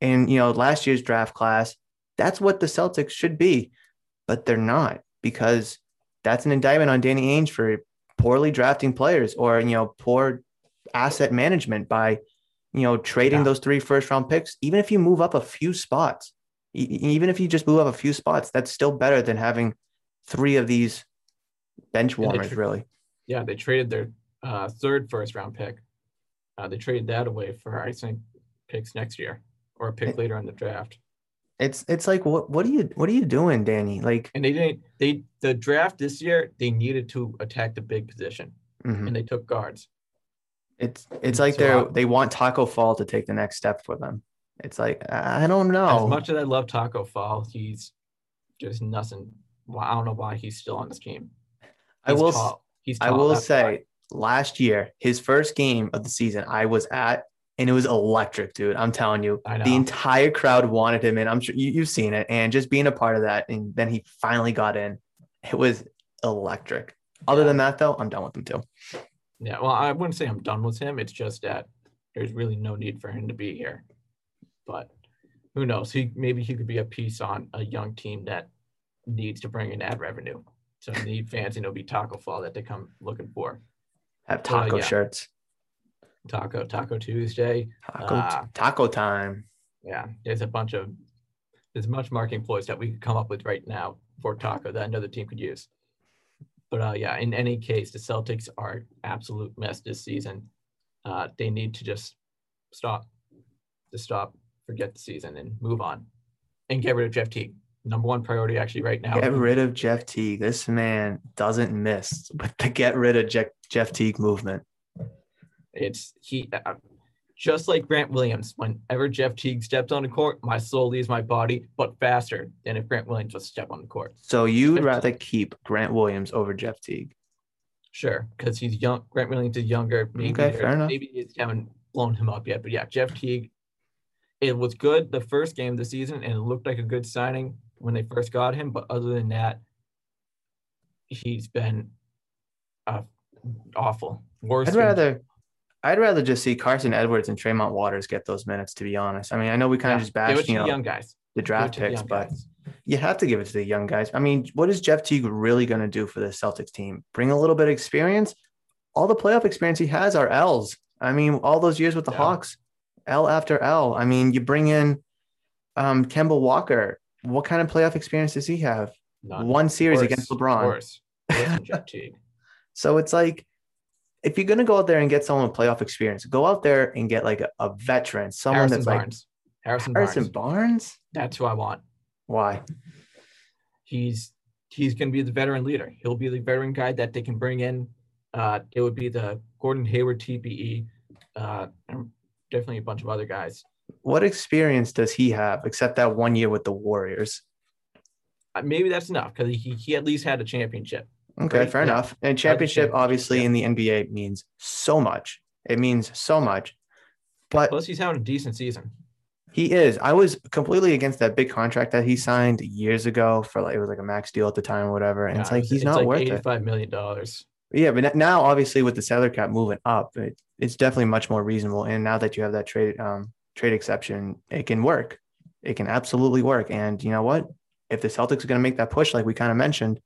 and you know last year's draft class. That's what the Celtics should be, but they're not because that's an indictment on Danny Ainge for poorly drafting players or you know poor asset management by you know trading Yeah. those three first round picks. Even if you move up a few spots, even if you just move up a few spots, that's still better than having three of these bench warmers. tr- Really, Yeah, they traded their uh, third first round pick. Uh, they traded that away for I think picks next year or a pick It- later in the draft. It's it's like what what are you what are you doing, Danny? Like And they didn't. They the draft this year they needed to attack the big position, mhm. and they took guards. it's it's like So they're they want Taco Fall to take the next step for them. It's like I don't know. As much as I love Taco Fall, he's just nothing. Well, I don't know why he's still on this team. I will tall. He's I will say last year, his first game of the season, I was at, and it was electric, dude. I'm telling you, I the entire crowd wanted him in. I'm sure you, you've seen it, and just being a part of that, and then he finally got in. It was electric. Other Yeah. than that, though, I'm done with him too. Yeah, well, I wouldn't say I'm done with him. It's just that there's really no need for him to be here. But who knows? He maybe he could be a piece on a young team that needs to bring in ad revenue. So need fans, and it'll be Taco Fall that they come looking for. Have Uh, taco yeah. shirts, Taco Taco Tuesday. taco Ah. taco time. Yeah, there's a bunch of there's much marketing ploys that we could come up with right now for Taco that another team could use. But uh, yeah, in any case, the Celtics are absolute mess this season. Uh, they need to just stop, to stop, forget the season, and move on, and get rid of Jeff Teague. Number one priority actually right now. Get rid of Jeff Teague. This man doesn't miss with the get rid of Jeff, Jeff Teague movement. It's he, uh, just like Grant Williams. Whenever Jeff Teague steps on the court, my soul leaves my body, but faster than if Grant Williams was to step on the court. So you'd rather keep Grant Williams over Jeff Teague? Sure, because he's young. Grant Williams is younger. Maybe Okay, fair enough. Maybe just haven't blown him up yet. But yeah, Jeff Teague. It was good the first game of the season, and it looked like a good signing when they first got him. But other than that, he's been uh, awful. Worse. I'd than- rather I'd rather just see Carson Edwards and Tremont Waters get those minutes, to be honest. I mean, I know we kind yeah, of just bashed, you the know, young guys. the draft the picks, but guys. you have to give it to the young guys. I mean, what is Jeff Teague really going to do for the Celtics team? Bring a little bit of experience? All the playoff experience he has are L's. I mean, all those years with the Yeah. Hawks, L after L. I mean, you bring in um Kemba Walker. What kind of playoff experience does he have? None. One series Worse, against LeBron. Worse. Worse than Jeff [laughs] Teague. So it's like, if you're going to go out there and get someone with playoff experience, go out there and get like a, a veteran, someone Harrison that's Barnes. Harrison like Harrison Barnes. Barnes. That's who I want. Why? he's he's going to be the veteran leader. He'll be the veteran guy that they can bring in. Uh, it would be the Gordon Hayward TPE, uh, definitely a bunch of other guys. What experience does he have except that one year with the Warriors? Uh, maybe that's enough because he, he at least had a championship. Okay, Great, fair yeah. enough. And championship, obviously, yeah. in the NBA means so much. It means so much. But Plus, he's having a decent season. he is. I was completely against that big contract that he signed years ago for like it was like a max deal at the time or whatever. And it's like he's it's not like worth it. eighty-five million dollars. Yeah, but now obviously with the salary cap moving up, it, it's definitely much more reasonable. And now that you have that trade um, trade exception, it can work. It can absolutely work. And you know what? If the Celtics are going to make that push, like we kind of mentioned,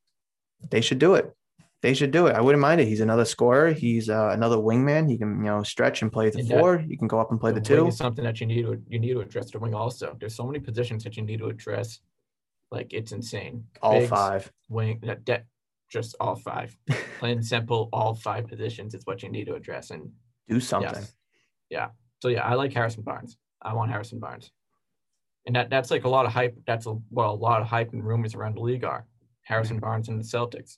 they should do it. They should do it. I wouldn't mind it. He's another scorer. He's uh, another wingman. He can you know stretch and play the And that- four. He can go up and play the, wing two. is something that you need to you need to address the wing also. There's so many positions that you need to address. Like it's insane. All Bigs, five. wing that, that just all five. [laughs] Plain and simple, all five positions is what you need to address. And Do something. yes, yeah. So yeah, I like Harrison Barnes. I want Harrison Barnes, and that that's like a lot of hype. That's a well, a lot of hype and rumors around the league are Harrison mm-hmm. Barnes and the Celtics.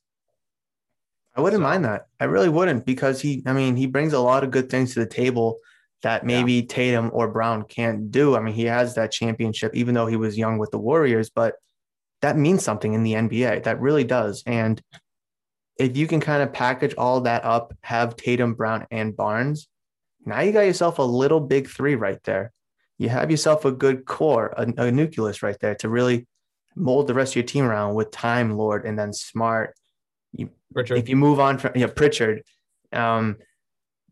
I wouldn't So- mind that. I really wouldn't because he, I mean, he brings a lot of good things to the table that maybe Tatum or Brown can't do. I mean, he has that championship, even though he was young with the Warriors, but that means something in the NBA. That really does. And if you can kind of package all that up, have Tatum, Brown, and Barnes, now you got yourself a little big three right there. You have yourself a good core, a, a nucleus right there to really mold the rest of your team around with Time Lord and then Smart Richard, if you move on from you know, Pritchard, um,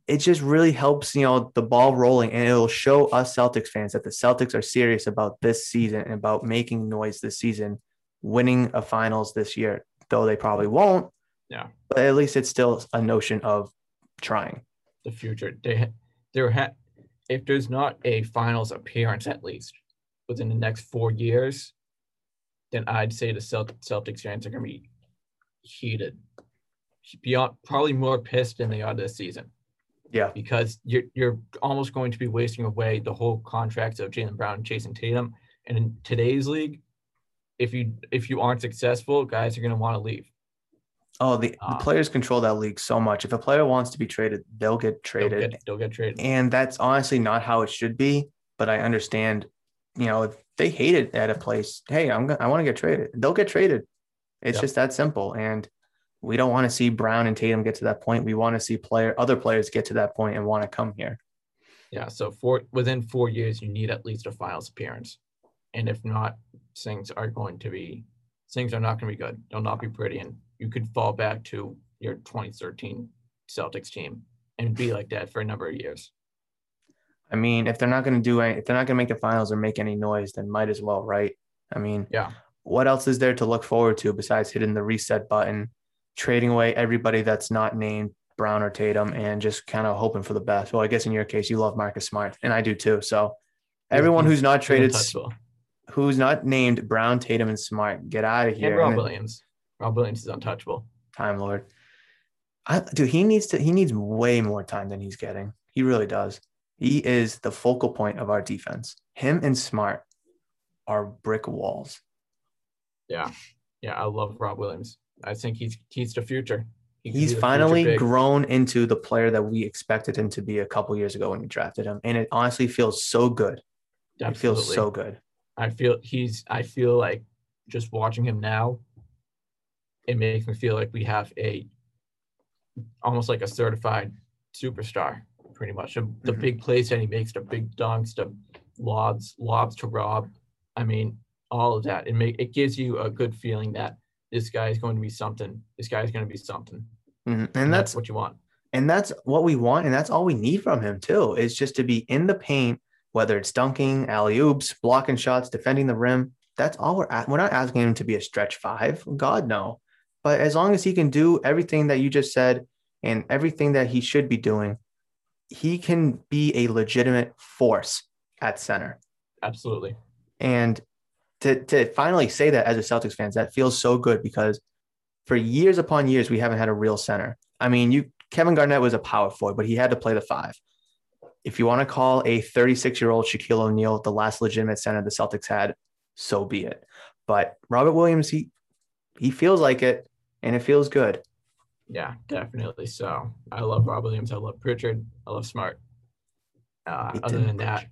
it just really helps you know the ball rolling, and it'll show us Celtics fans that the Celtics are serious about this season and about making noise this season, winning a finals this year. Though they probably won't. Yeah. but at least it's still a notion of trying. the future. They there ha- if there's not a finals appearance at least within the next four years, then I'd say the Celt- Celtics fans are gonna be heated. beyond probably more pissed than they are this season Yeah. because you're you're almost going to be wasting away the whole contracts of Jaylen Brown and Jayson Tatum. And in today's league, if you if you aren't successful, guys are going to want to leave. Oh, the, the Ah. players control that league so much. If a player wants to be traded, they'll get They'll traded. get, they'll get traded. And that's honestly not how it should be. But I understand, you know, if they hate it at a place, hey, I'm gonna, I want to get traded. They'll get traded. It's Yep. just that simple. And we don't want to see Brown and Tatum get to that point. We want to see player other players get to that point and want to come here. Yeah, so for within four years, you need at least a finals appearance, and if not, things are going to be things are not going to be good. They'll not be pretty, and you could fall back to your 2013 Celtics team and be like that for a number of years. I mean, if they're not going to do any, if they're not going to make the finals or make any noise, then might as well, right? I mean, Yeah. What else is there to look forward to besides hitting the reset button, trading away everybody that's not named Brown or Tatum, and just kind of hoping for the best? Well, I guess in your case, you love Marcus Smart, and I do too. So, everyone who's not traded, who's not named Brown, Tatum, and Smart, get out of here. Rob And then- Williams. Rob Williams is untouchable. Time Lord. I, dude, he needs to. He needs way more time than he's getting. He really does. He is the focal point of our defense. Him and Smart are brick walls. Yeah, yeah, I love Rob Williams. I think he's he's the future. He He's the finally big. grown into the player that we expected him to be a couple years ago when we drafted him, and it honestly feels so good. It feels so good. I feel he's I feel like just watching him now, it makes me feel like we have a almost like a certified superstar, pretty much. The, Mhm. big plays that he makes, the big dunks, the lobs, lobs to Rob. I mean, all of that. It make it gives you a good feeling that this guy is going to be something. This guy is going to be something. Mhm. And that's what you want. and that's what we want, and that's all we need from him too. Is just to be in the paint, whether it's dunking, alley oops, blocking shots, defending the rim. That's all we're at. We're not asking him to be a stretch five. God no. But as long as he can do everything that you just said and everything that he should be doing, he can be a legitimate force at center. Absolutely. And to, to finally say that as a Celtics fans, that feels so good because for years upon years, we haven't had a real center. I mean, you Kevin Garnett was a power forward, but he had to play the five. If you want to call a 36 year old Shaquille O'Neal the last legitimate center the Celtics had, so be it. But Robert Williams, he he feels like it, and it feels good. Yeah, definitely. So I love Rob Williams. I love Pritchard. I love Smart. Uh, other than that,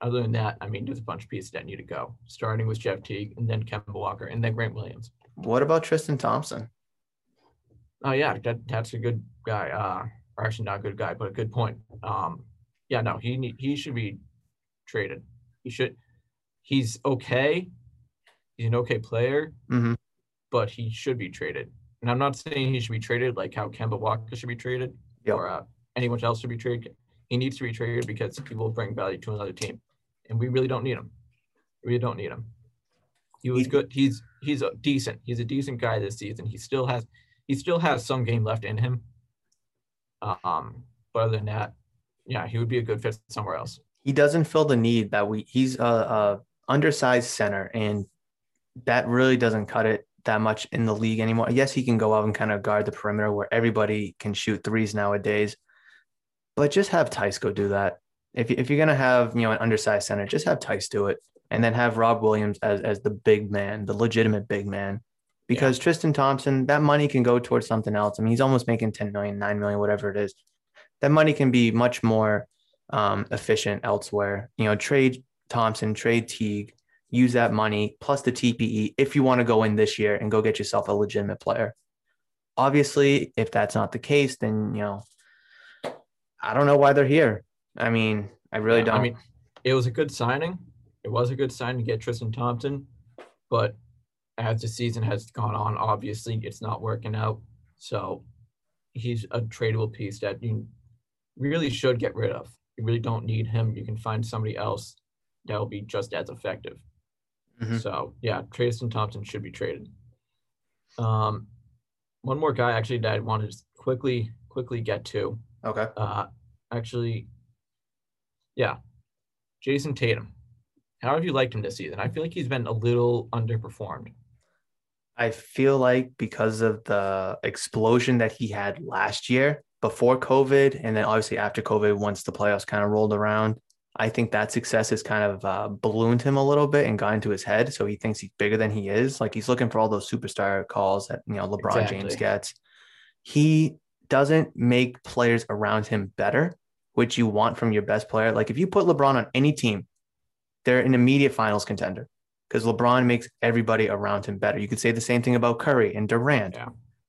other than that, I mean, there's a bunch of pieces that need to go. Starting with Jeff Teague, and then Kemba Walker, and then Grant Williams. What about Tristan Thompson? Oh yeah, that that's a good guy. Uh, or actually not a good guy, but a good point. Um, yeah, no, he need, he should be traded. He should. He's okay. He's an okay player, Mhm. But he should be traded. And I'm not saying he should be traded like how Kemba Walker should be traded Yep. or uh, anyone else should be traded. He needs to be traded because he will bring value to another team, and we really don't need him. We don't need him. He was good. He's he's a decent. He's a decent guy this season. He still has he still has some game left in him. Um, but other than that, yeah, he would be a good fit somewhere else. he doesn't fill the need that we he's a, a undersized center and that really doesn't cut it that much in the league anymore. Yes he can go out and kind of guard the perimeter where everybody can shoot threes nowadays. But just have Theis go do that. If, if you're going to have you know an undersized center just have Theis do it and then have Rob Williams as, as the big man the legitimate big man. Because Tristan Thompson that money can go towards something else. I mean he's almost making 10 million 9 million whatever it is. That money can be much more um, efficient elsewhere. You know, trade Thompson, trade Teague, use that money plus the TPE if you want to go in this year and go get yourself a legitimate player. Obviously, if that's not the case, then you know, I don't know why they're here. I mean, I really Yeah, don't. I mean, it was a good signing. It was a good sign to get Tristan Thompson, but as the season has gone on, obviously it's not working out. So he's a tradable piece that you really should get rid of. You really don't need him. You can find somebody else that will be just as effective. Mhm. So yeah, Tristan Thompson should be traded. Um, one more guy actually that I wanted to quickly quickly get to. okay. Uh, actually, yeah, Jayson Tatum. How have you liked him this season? I feel like he's been a little underperformed. I feel like because of the explosion that he had last year before COVID, and then obviously after COVID, once the playoffs kind of rolled around, I think that success has kind of uh, ballooned him a little bit and got into his head. So he thinks he's bigger than he is. Like he's looking for all those superstar calls that you know LeBron Exactly. James gets. He doesn't make players around him better, which you want from your best player. Like if you put LeBron on any team, they're an immediate finals contender because LeBron makes everybody around him better. You could say the same thing about Curry and Durant. Yeah.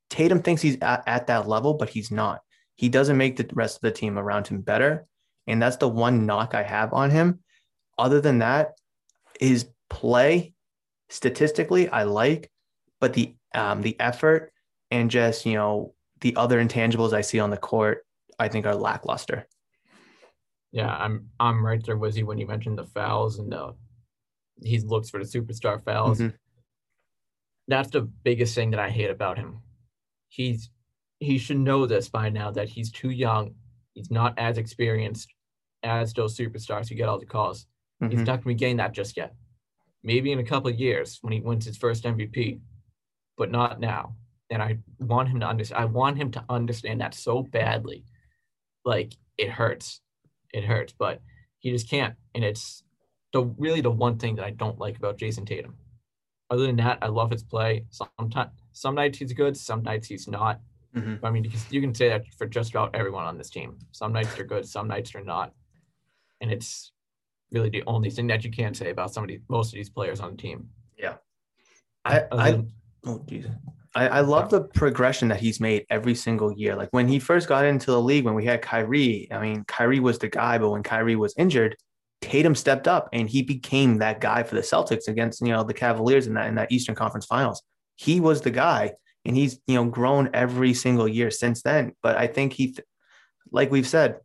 Tatum thinks he's at, at that level, but he's not. He doesn't make the rest of the team around him better. And that's the one knock I have on him. Other than that, his play statistically I like, but the um the effort and just, you know, the other intangibles I see on the court, I think are lackluster. Yeah, I'm I'm right there with you when you mentioned the fouls and the he looks for the superstar fouls. Mhm. That's the biggest thing that I hate about him. He's he should know this by now that he's too young. He's not as experienced as those superstars who get all the calls. He's Mhm. not going to gain that just yet. Maybe in a couple of years when he wins his first MVP, but not now. And I want him to understand. I want him to understand that so badly. Like it hurts, it hurts, but he just can't. And it's the really the one thing that I don't like about Jayson Tatum. Other than that, I love his play. Sometimes, some nights he's good, some nights he's not. Mhm. I mean, you can- you can say that for just about everyone on this team. Some nights they're good, some nights they're not, and it's really the only thing that you can say about somebody, most of these players on the team. Yeah, I, I than- Oh, Jesus. I, I love the progression that he's made every single year. Like when he first got into the league, when we had Kyrie, I mean, Kyrie was the guy, but when Kyrie was injured, Tatum stepped up and he became that guy for the Celtics against, you know, the Cavaliers in that in that Eastern Conference Finals. He was the guy and he's, you know, grown every single year since then. But I think he, th- like we've said,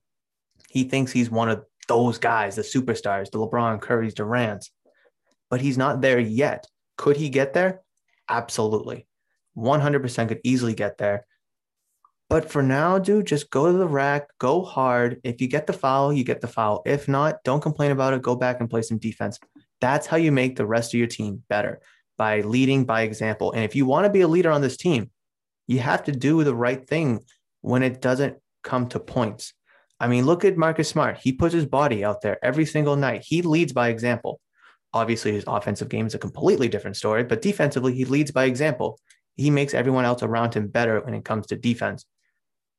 he thinks he's one of those guys, the superstars, the LeBron Curry's, Durant's, but he's not there yet. Could he get there? Absolutely. 100% could easily get there. But for now, dude, just go to the rack, go hard. If you get the foul, you get the foul. If not, don't complain about it. Go back and play some defense. That's how you make the rest of your team better by leading by example. And if you want to be a leader on this team, you have to do the right thing when it doesn't come to points. I mean, look at Marcus Smart. He puts his body out there every single night. He leads by example. Obviously, his offensive game is a completely different story, but defensively, he leads by example. He makes everyone else around him better when it comes to defense.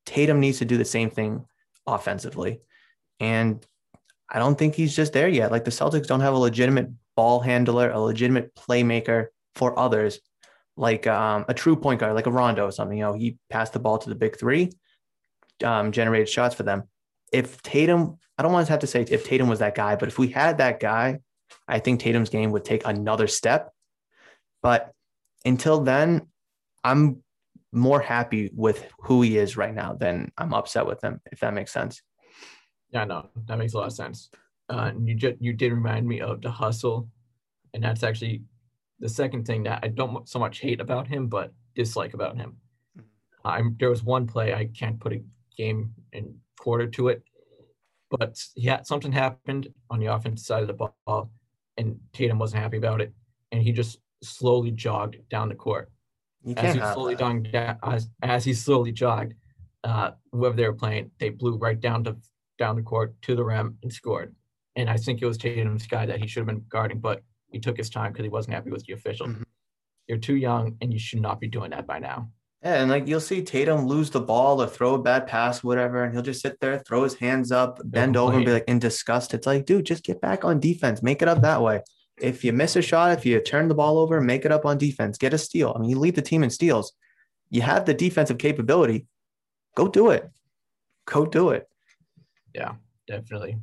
Tatum needs to do the same thing offensively. And I don't think he's just there yet. Like the Celtics don't have a legitimate ball handler, a legitimate playmaker for others, like um, a true point guard, like a Rondo or something. You know, he passed the ball to the big three, um, generated shots for them. If Tatum, I don't want to have to say if Tatum was that guy, but if we had that guy, I think Tatum's game would take another step. But until then, I'm more happy with who he is right now than I'm upset with him, if that makes sense. Yeah, no, that makes a lot of sense. Uh, and you just you did remind me of the hustle, and that's actually the second thing that I don't so much hate about him, but dislike about him. I'm there was one play I can't put a game and quarter to it, but yeah, something happened on the offensive side of the ball, and Tatum wasn't happy about it, and he just slowly jogged down the court as he slowly jogged down, as, as he slowly jogged, uh, whoever they were playing, they blew right down to down the court to the rim and scored. And I think it was Tatum's guy that he should have been guarding, but he took his time because he wasn't happy with the official. Mhm. You're too young, and you should not be doing that by now. Yeah, and like you'll see Tatum lose the ball or throw a bad pass, whatever, and he'll just sit there, throw his hands up, bend over, and be like in disgust. It's like, dude, just get back on defense, make it up that way. If you miss a shot, if you turn the ball over, make it up on defense, get a steal. I mean, you lead the team in steals. You have the defensive capability. Go do it. Go do it. Yeah, definitely.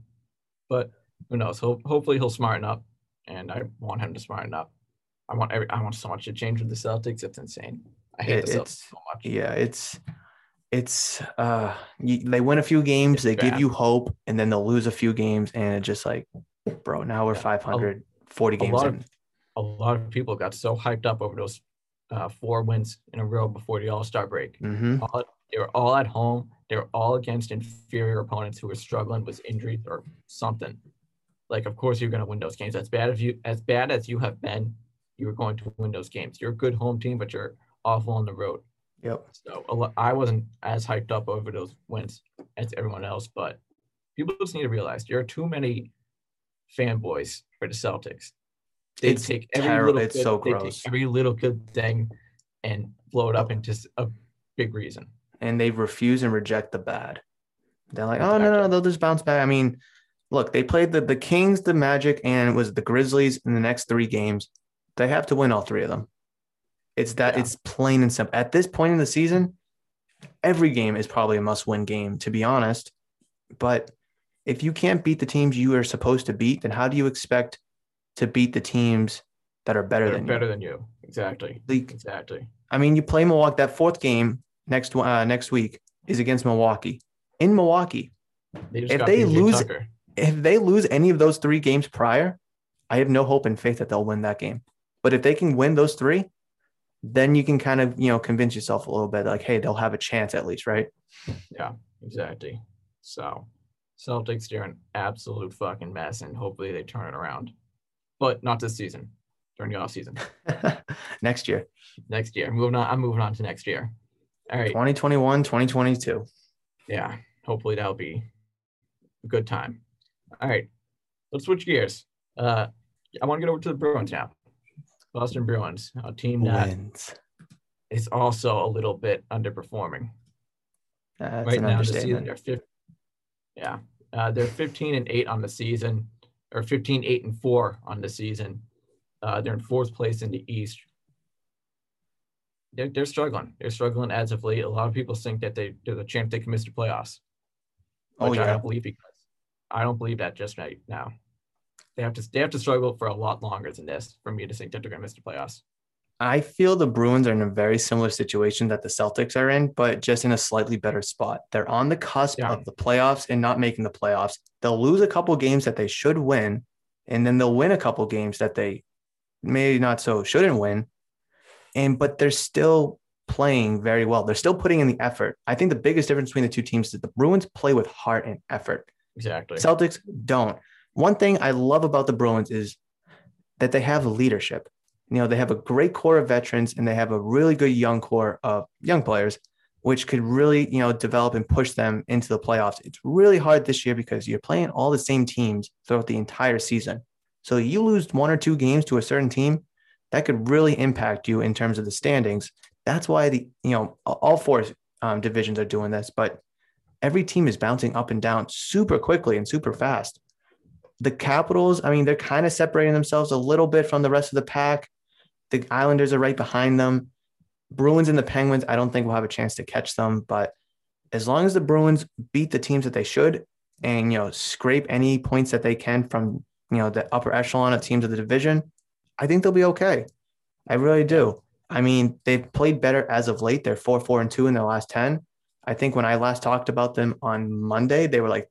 But who knows? Ho- hopefully he'll smarten up, and I want him to smarten up. I want every I want so much to change with the Celtics. It's insane. I hate It- the Celtics it's- so much. Yeah, it's it's uh you, they win a few games, It's they give you hope, and then they'll lose a few games, and it's just like, bro, now we're Yeah, a- games lot in. of- A lot of people got so hyped up over those uh, four wins in a row before the All Star break. hmm all, they were all at home. They were all against inferior opponents who were struggling with injuries or something. Like, of course, you're going to win those games. As bad as you, as bad as you have been, you're going to win those games. You're a good home team, but you're awful on the road. Yep. So I wasn't as hyped up over those wins as everyone else, but people just need to realize there are too many fanboys for the Celtics. They It's take every terri- little it's good, so gross. every little good thing and blow it up into a big reason. and they refuse and reject the bad. They're like, oh no, no, Exactly. they'll just bounce back. I mean, look, they played the the Kings, the Magic, and it was the Grizzlies in the next three games. They have to win all three of them. It's that Yeah. it's plain and simple. At this point in the season, every game is probably a must-win game, to be honest. But if you can't beat the teams you are supposed to beat, then how do you expect to beat the teams that are better They're than better you? than you. Exactly. Like, Exactly. I mean, you play Milwaukee. That fourth game next uh, next week is against Milwaukee. In Milwaukee, They just If they lose- Tucker. If they lose any of those three games prior, I have no hope and faith that they'll win that game. But if they can win those three, then you can kind of you know convince yourself a little bit like, hey, they'll have a chance at least, right? Yeah, exactly. So Celtics, they're an absolute fucking mess, and hopefully they turn it around. But not this season, during the off season. [laughs] next year, Next year. Moving on. I'm moving on to next year. All right. 2021, 2022. Yeah. Hopefully that'll be a good time. All right. Let's switch gears. Uh I want to get over to the Bruins now. Boston Bruins, a team that Wins. is also a little bit underperforming. That's right now this season they're 15, yeah uh, they're 15 and 8 on the season or 15 8 and 4 on the season uh, they're in fourth place in the east they're, they're struggling they're struggling as of late a lot of people think that they, they're the champ they can miss the playoffs Oh, i yeah. don't believe i don't believe that just right now they have to they have to struggle for a lot longer than this for me to think that they're going to miss the playoffs I feel the Bruins are in a very similar situation that the Celtics are in, but just in a slightly better spot. They're on the cusp Yeah. of the playoffs and not making the playoffs. They'll lose a couple games that they should win, and then they'll win a couple games that they maybe not so shouldn't win. And but they're still playing very well. They're still putting in the effort. I think the biggest difference between the two teams is that the Bruins play with heart and effort. Exactly Celtics don't. One thing I love about the Bruins is that they have leadership. You know, they have a great core of veterans and they have a really good young core of young players, which could really, you know, develop and push them into the playoffs. It's really hard this year because you're playing all the same teams throughout the entire season. So you lose one or two games to a certain team, that could really impact you in terms of the standings. That's why the, you know, all four um, divisions are doing this, but every team is bouncing up and down super quickly and super fast the Capitals, I mean, they're kind of separating themselves a little bit from the rest of the pack. The Islanders are right behind them. Bruins and the Penguins, I don't think we'll have a chance to catch them. But as long as the Bruins beat the teams that they should and, you know, scrape any points that they can from, you know, the upper echelon of teams of the division, I think they'll be okay. I really do. I mean, they've played better as of late. They're 4 4 and 2 in their last 10. I think when I last talked about them on Monday, they were like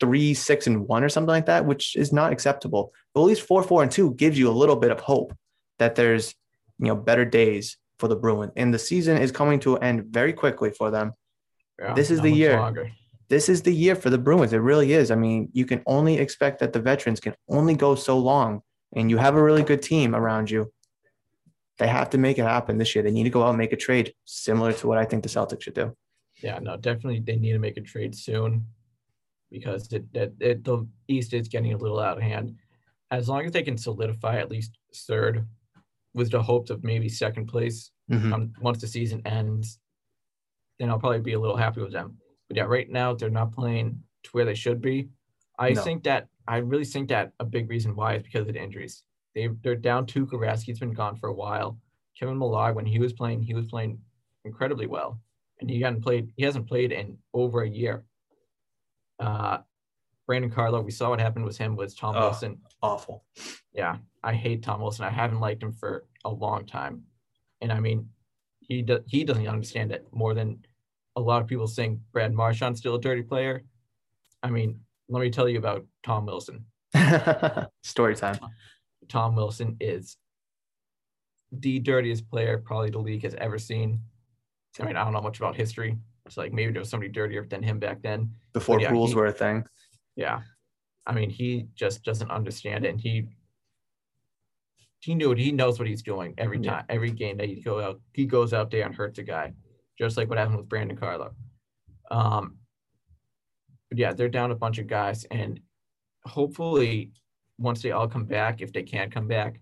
three, six, and one or something like that, which is not acceptable. But at least four, four, and two gives you a little bit of hope that there's you know better days for the Bruins. And the season is coming to an end very quickly for them. Yeah, This is the year. longer. This is the year for the Bruins. It really is. I mean, you can only expect that the veterans can only go so long, and you have a really good team around you. They have to make it happen this year. They need to go out and make a trade similar to what I think the Celtics should do. Yeah, no, definitely they need to make a trade soon because it, it, it the East is getting a little out of hand. As long as they can solidify at least third, with the hopes of maybe second place Mhm. um, once the season ends, then I'll probably be a little happy with them. But yeah, right now they're not playing to where they should be. I No. think that I really think that a big reason why is because of the injuries. They they're down two. Karaski's been gone for a while. Kevan Miller, when he was playing, he was playing incredibly well, and he hadn't played. He hasn't played in over a year. Uh, Brandon Carlo, we saw what happened with him with Tom Oh. Wilson. Awful. Yeah, I hate Tom Wilson. I haven't liked him for a long time, and I mean, he do, he doesn't understand it more than a lot of people saying Brad Marchand's still a dirty player. I mean, let me tell you about Tom Wilson. [laughs] Story time. Tom Wilson is the dirtiest player probably the league has ever seen. I mean, I don't know much about history. It's like maybe there was somebody dirtier than him back then. Before yeah, rules he- were a thing. Yeah. I mean, he just doesn't understand it. And he he knew it. He knows what he's doing every time, every game that he go out. He goes out there and hurts a guy, just like what happened with Brandon Carlo. Um, but yeah, they're down a bunch of guys, and hopefully, once they all come back, if they can't come back,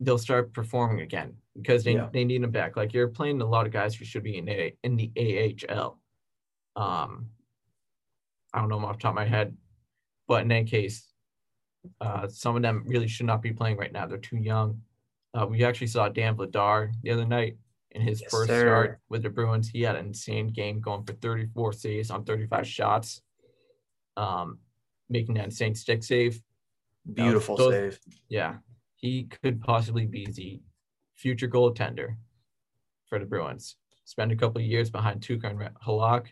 they'll start performing again because they, Yeah. they need them back. Like you're playing a lot of guys who should be in a in the AHL. Um, I don't know off the top of my head, but in any case, uh, some of them really should not be playing right now. They're too young. Uh, we actually saw Dan Vladar the other night in his Yes, first sir. start with the Bruins. He had an insane game going for 34 saves on 35 shots, um, making that insane stick save. Beautiful those- save. Yeah, he could possibly be the future goaltender for the Bruins. Spend a couple of years behind Tuukka and Halak,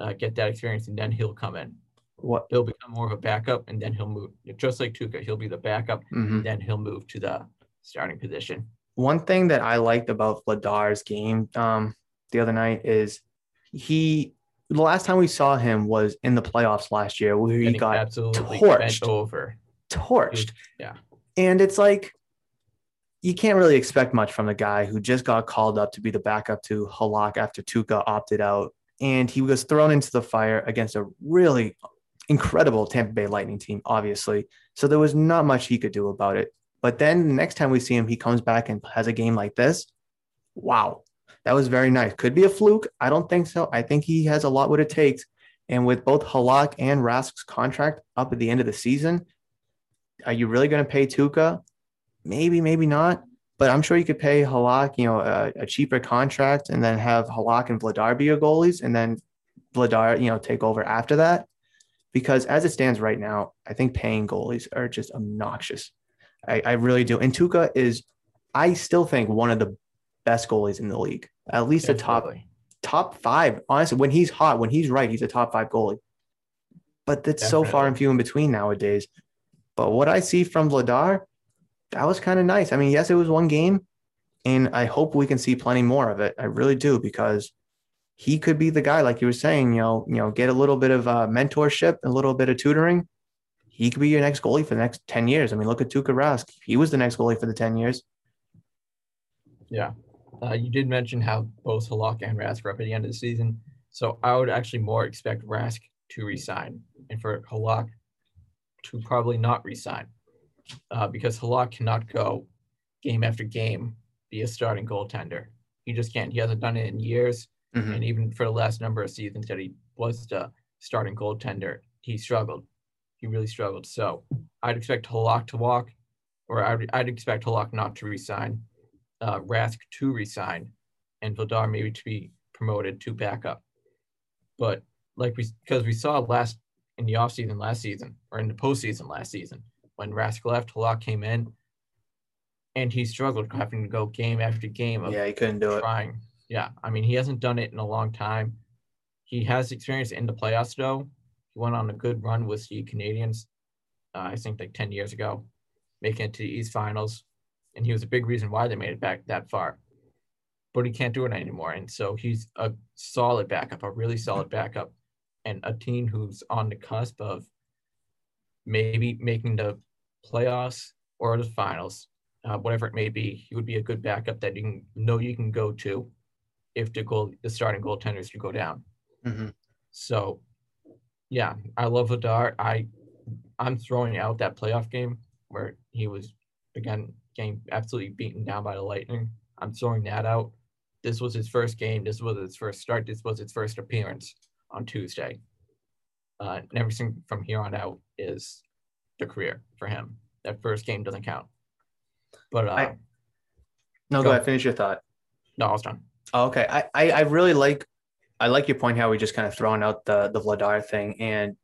uh, get that experience, and then he'll come in. What? He'll become more of a backup, and then he'll move. Just like Tuukka, he'll be the backup, Mhm. and then he'll move to the starting position. One thing that I liked about Vladar's game um, the other night is he. The last time we saw him was in the playoffs last year, where he Getting got absolutely torched. over. Torched. Yeah. And it's like you can't really expect much from the guy who just got called up to be the backup to Halak after Tuukka opted out. And he was thrown into the fire against a really incredible Tampa Bay Lightning team, obviously. So there was not much he could do about it. But then the next time we see him, he comes back and has a game like this. Wow. That was very nice. Could be a fluke. I don't think so. I think he has a lot what it takes. And with both Halak and Rask's contract up at the end of the season, are you really going to pay Tuukka? Maybe, maybe not. But I'm sure you could pay Halak, you know, a, a cheaper contract, and then have Halak and Vladar be your goalies, and then Vladar, you know, take over after that. Because as it stands right now, I think paying goalies are just obnoxious. I, I really do. And Tuukka is, I still think one of the best goalies in the league, at least a top top five. Honestly, when he's hot, when he's right, he's a top five goalie. But that's so far and few in between nowadays. But what I see from Vladar, that was kind of nice. I mean, yes, it was one game, and I hope we can see plenty more of it. I really do because he could be the guy, like you were saying. You know, you know, get a little bit of uh, mentorship, a little bit of tutoring. He could be your next goalie for the next ten years. I mean, look at Tuukka Rask. He was the next goalie for the ten years. Yeah. Uh, you did mention how both Halak and Rask were up at the end of the season. So I would actually more expect Rask to resign and for Halak to probably not resign uh, because Halak cannot go game after game be a starting goaltender. He just can't. He hasn't done it in years. Mhm. And even for the last number of seasons that he was the starting goaltender, he struggled. He really struggled. So I'd expect Halak to walk, or I'd, I'd expect Halak not to resign, uh, Rask to resign, and Vladar maybe to be promoted to backup. But like we, because we saw last in the offseason last season, or in the postseason last season, when Rask left, Halak came in, and he struggled having to go game after game of Yeah, he couldn't do it. trying. Yeah, I mean, he hasn't done it in a long time. He has experience in the playoffs, though. He went on a good run with the Canadiens, uh, I think like 10 years ago, making it to the East Finals. And he was a big reason why they made it back that far. But he can't do it anymore. And so he's a solid backup, a really solid backup, and a team who's on the cusp of maybe making the playoffs or the finals uh, whatever it may be, he would be a good backup that you can know you can go to if the goal the starting goaltenders to go down. Mhm. So, yeah, I love Vladar. I I'm throwing out that playoff game where he was again getting absolutely beaten down by the Lightning. I'm throwing that out. This was his first game. This was his first start. This was his first appearance on Tuesday. Uh, and everything from here on out is the career for him. That first game doesn't count. But uh, I- No, Go. go ahead. Finish your thought. no, I was done. Oh, okay. I, I, I really like I like your point how we just kind of thrown out the the Vladar thing and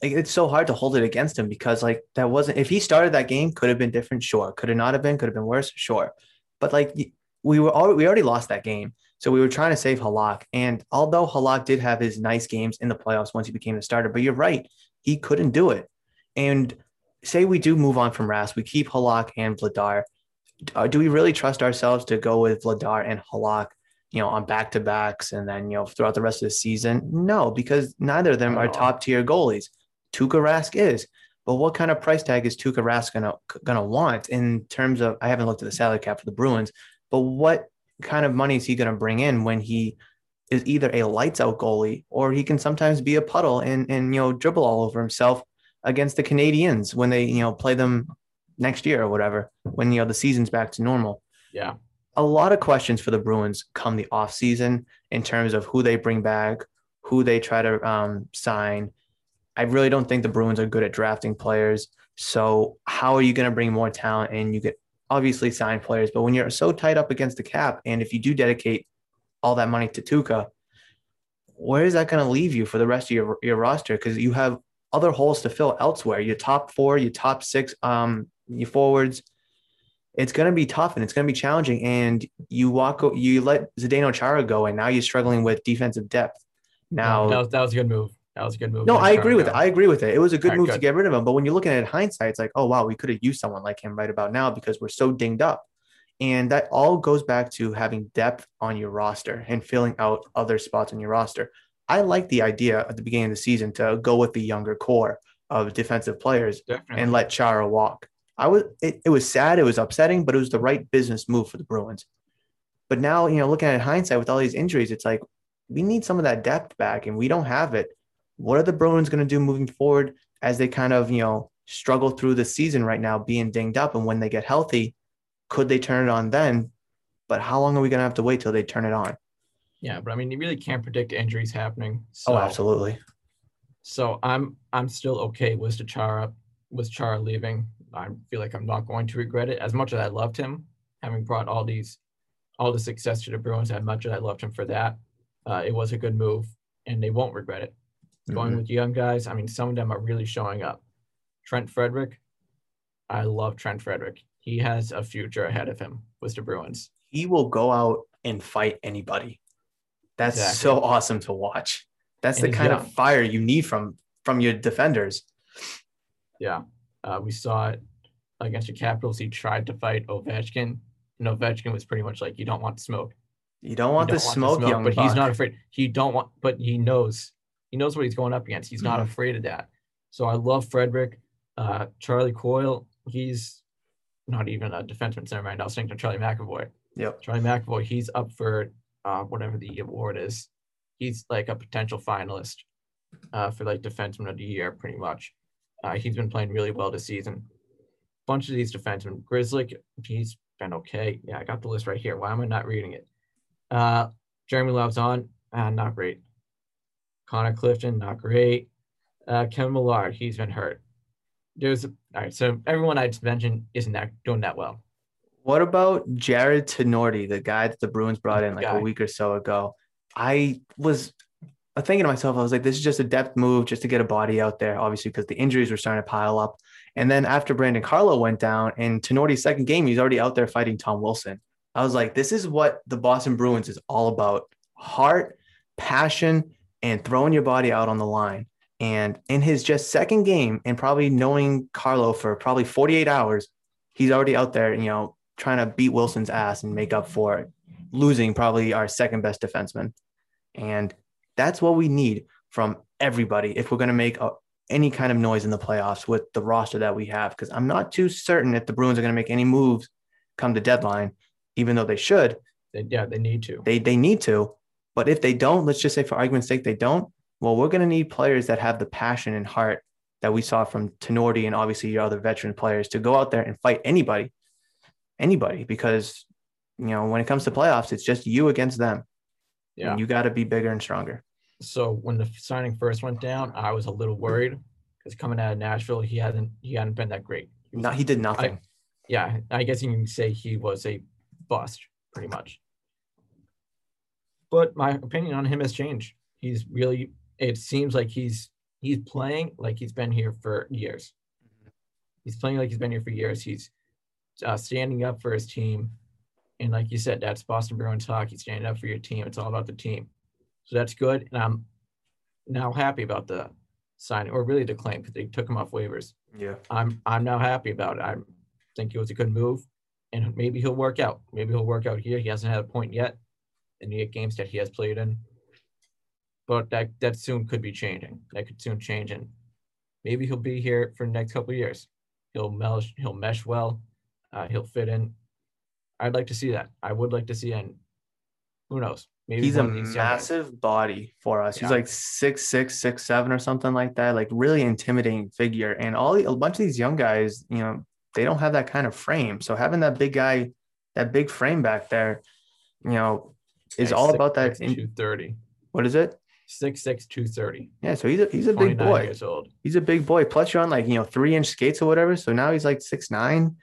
it's so hard to hold it against him because like that wasn't if he started that game could have been different sure could it not have been could have been worse sure but like we were all we already lost that game so we were trying to save Halak and although Halak did have his nice games in the playoffs once he became the starter but you're right he couldn't do it and say we do move on from Rask we keep Halak and Vladar uh, do we really trust ourselves to go with Vladar and Halak you know, on back to backs and then, you know, throughout the rest of the season? No, because neither of them are top tier goalies. Tuukka Rask is. But what kind of price tag is Tuukka Rask gonna gonna want in terms of? I haven't looked at the salary cap for the Bruins, but what kind of money is he gonna bring in when he is either a lights out goalie or he can sometimes be a puddle and and you know dribble all over himself against the Canadiens when they you know play them next year or whatever when you know the season's back to normal. Yeah. A lot of questions for the Bruins come the off season in terms of who they bring back, who they try to um, sign. I really don't think the Bruins are good at drafting players. So how are you going to bring more talent and you get obviously sign players, but when you're so tight up against the cap, and if you do dedicate all that money to Tuukka, where is that going to leave you for the rest of your your roster? Because you have other holes to fill elsewhere. Your top four, your top six, um, your forwards. It's going to be tough and it's going to be challenging. And you walk, you let Zdeno Chara go, and now you're struggling with defensive depth. Now that was, that was a good move. That was a good move. No, I agree with it. I agree with it. It was a good Alright, move to get rid of him. But when you're looking at it in hindsight, it's like, oh wow, we could have used someone like him right about now because we're so dinged up. And that all goes back to having depth on your roster and filling out other spots on your roster. I like the idea at the beginning of the season to go with the younger core of defensive players Definitely. and let Chara walk. I was it, it was sad, it was upsetting, but it was the right business move for the Bruins. But now, you know, looking at it in hindsight with all these injuries, it's like we need some of that depth back and we don't have it. What are the Bruins going to do moving forward as they kind of, you know, struggle through the season right now, being dinged up? And when they get healthy, could they turn it on then? But how long are we going to have to wait till they turn it on? yeah, but I mean, you really can't predict injuries happening. So, Oh, absolutely. So I'm I'm still okay with the Chara with Chara leaving. I feel like I'm not going to regret it as much as I loved him, having brought all these all the success to the Bruins. As much as I loved him for that, uh, it was a good move, and they won't regret it. Going Mhm. with young guys, I mean, some of them are really showing up. Trent Frederic, I love Trent Frederic. He has a future ahead of him with the Bruins. He will go out and fight anybody. That's Exactly. so awesome to watch. That's And the kind young. of fire you need from from your defenders. Yeah, uh, we saw it against the Capitals. He tried to fight Ovechkin, and Ovechkin was pretty much like, "You don't want smoke." You don't want You the don't smoke, young but he's not afraid. He don't want, but he knows. He knows what he's going up against. He's not Mhm. afraid of that. So I love Frederic. Uh, Charlie Coyle. He's not even a defenseman. Never mind. I was thinking Charlie McAvoy. Yep. Charlie McAvoy. He's up for uh, whatever the award is. He's like a potential finalist uh, for like defenseman of the year, pretty much. Uh, he's been playing really well this season. Bunch of these defensemen. Grizzly, he's been okay. Yeah, I got the list right here. Why am I not reading it? Uh, Jeremy Lauzon, uh, not great. Connor Clifton, not great. Uh, Kevan Miller, he's been hurt. There's all right. So everyone I just mentioned isn't that doing that well. What about Jarred Tinordi, the guy that the Bruins brought in like Guy. a week or so ago? I was thinking to myself, I was like, this is just a depth move just to get a body out there, obviously, because the injuries were starting to pile up. And then after Brandon Carlo went down in Tinordi's second game, he's already out there fighting Tom Wilson. I was like, this is what the Boston Bruins is all about heart, passion, and throwing your body out on the line. And in his just second game, and probably knowing Carlo for probably 48 hours, he's already out there, you know, trying to beat Wilson's ass and make up for it, losing probably our second best defenseman. And that's what we need from everybody if we're going to make a, any kind of noise in the playoffs with the roster that we have. Because I'm not too certain if the Bruins are going to make any moves come the deadline, even though they should. They, yeah, they need to. They they need to. But if they don't, let's just say for argument's sake, they don't. Well, we're going to need players that have the passion and heart that we saw from Tinordi and obviously your other veteran players to go out there and fight anybody, anybody, because you know when it comes to playoffs, it's just you against them. Yeah. And you got to be bigger and stronger. so when the signing first went down, I was a little worried because coming out of Nashville, he hadn't he hadn't been that great. He was- Not he did nothing. yeah, I guess you can say he was a bust pretty much. But my opinion on him has changed. He's really it seems like he's he's playing like he's been here for years. He's playing like he's been here for years. He's uh, standing up for his team. And like you said, that's Boston Bruins hockey, standing up for your team. It's all about the team. So that's good. And I'm now happy about the signing, or really the claim, because they took him off waivers. yeah. I'm I'm now happy about it. I think it was a good move, and maybe he'll work out. Maybe he'll work out here. He hasn't had a point yet in the games that he has played in, but that that soon could be changing. That could soon change, and maybe he'll be here for the next couple of years. He'll mesh, he'll mesh well. Uh, he'll fit in. I'd like to see that. I would like to see, and who knows? Maybe He's a one of these young guys- massive body for us. He's like six six, six seven, or something like that. Like really intimidating figure. And all the, a bunch of these young guys, you know, they don't have that kind of frame. So having that big guy, that big frame back there, you know, is all about that. in- 230. what is it? Six six two thirty. Yeah. So he's a he's a big 29 boy. years old. He's a big boy. Plus you're on like you know three inch skates or whatever. So now he's like six nine.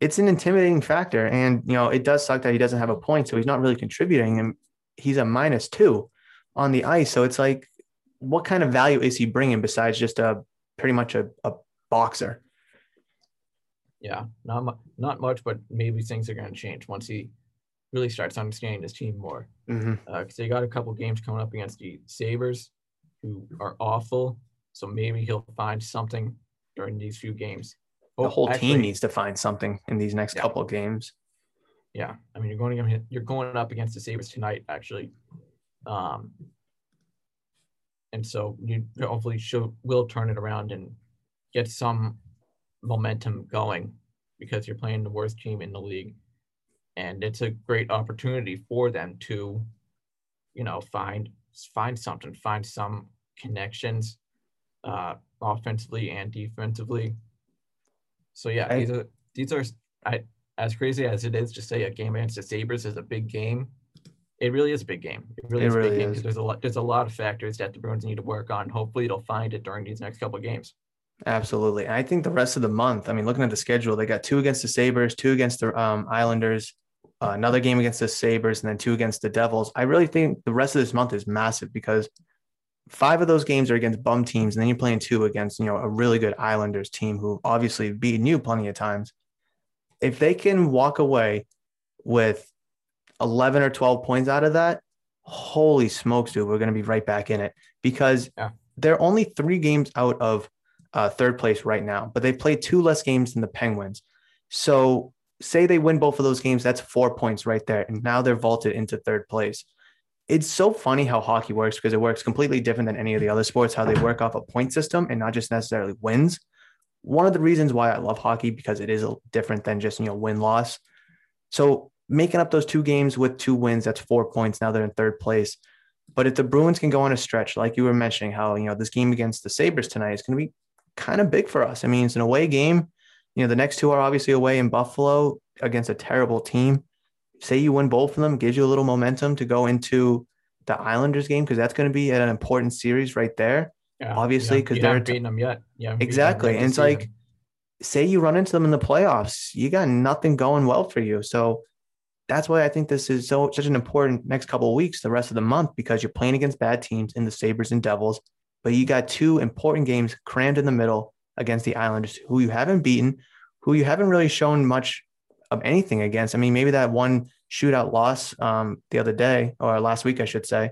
It's an intimidating factor, and you know it does suck that he doesn't have a point, so he's not really contributing. And he's a minus two on the ice. So it's like, what kind of value is he bringing besides just a pretty much a, a boxer? Yeah, not mu- not much, but maybe things are going to change once he really starts understanding his team more. Mm-hmm. Because they got a couple games coming up against the Sabres, who are awful. So maybe he'll find something during these few games. The Oh, whole team needs to find something in these next Yeah. couple of games. Yeah, I mean you're going to you're going up against the Sabres tonight, actually. Um, and so you hopefully should will turn it around and get some momentum going because you're playing the worst team in the league, and it's a great opportunity for them to, you know, find find something, find some connections, uh, offensively and defensively. So yeah, I- these are these are I as crazy as it is to say a game against the Sabres is a big game, it really is a big game. It really It is a really big game is. because there's a lot there's a lot of factors that the Bruins need to work on. Hopefully they'll find it during these next couple of games. Absolutely. And I think the rest of the month, I mean, looking at the schedule, they got two against the Sabres, two against the um, Islanders, uh, another game against the Sabres, and then two against the Devils. I really think the rest of this month is massive because five of those games are against bum teams, and then you're playing two against, you know, a really good Islanders team who obviously beaten you plenty of times. If they can walk away with 11 or 12 points out of that, holy smokes, dude, we're going to be right back in it because Yeah. they're only three games out of uh, third place right now, but they played two less games than the Penguins. So, say they win both of those games, that's four points right there. And now they're vaulted into third place. It's so funny how hockey works because it works completely different than any of the other sports, how they work off a point system and not just necessarily wins. One of the reasons why I love hockey because it is different than just, you know, win loss. So, making up those two games with two wins, that's four points. Now they're in third place. But if the Bruins can go on a stretch, like you were mentioning, how, you know, this game against the Sabres tonight is going to be kind of big for us. I mean, it's an away game. You know, the next two are obviously away in Buffalo against a terrible team. Say you win both of them, gives you a little momentum to go into the Islanders game because that's going to be an important series right there. Yeah, Obviously, because they're t- them yet. Yeah, Exactly. And it's like, say you run into them in the playoffs, you got nothing going well for you. So that's why I think this is so such an important next couple of weeks, the rest of the month, because you're playing against bad teams in the Sabres and Devils, but you got two important games crammed in the middle against the Islanders, who you haven't beaten, who you haven't really shown much of anything against. I mean, maybe that one shootout loss um, the other day or last week, I should say.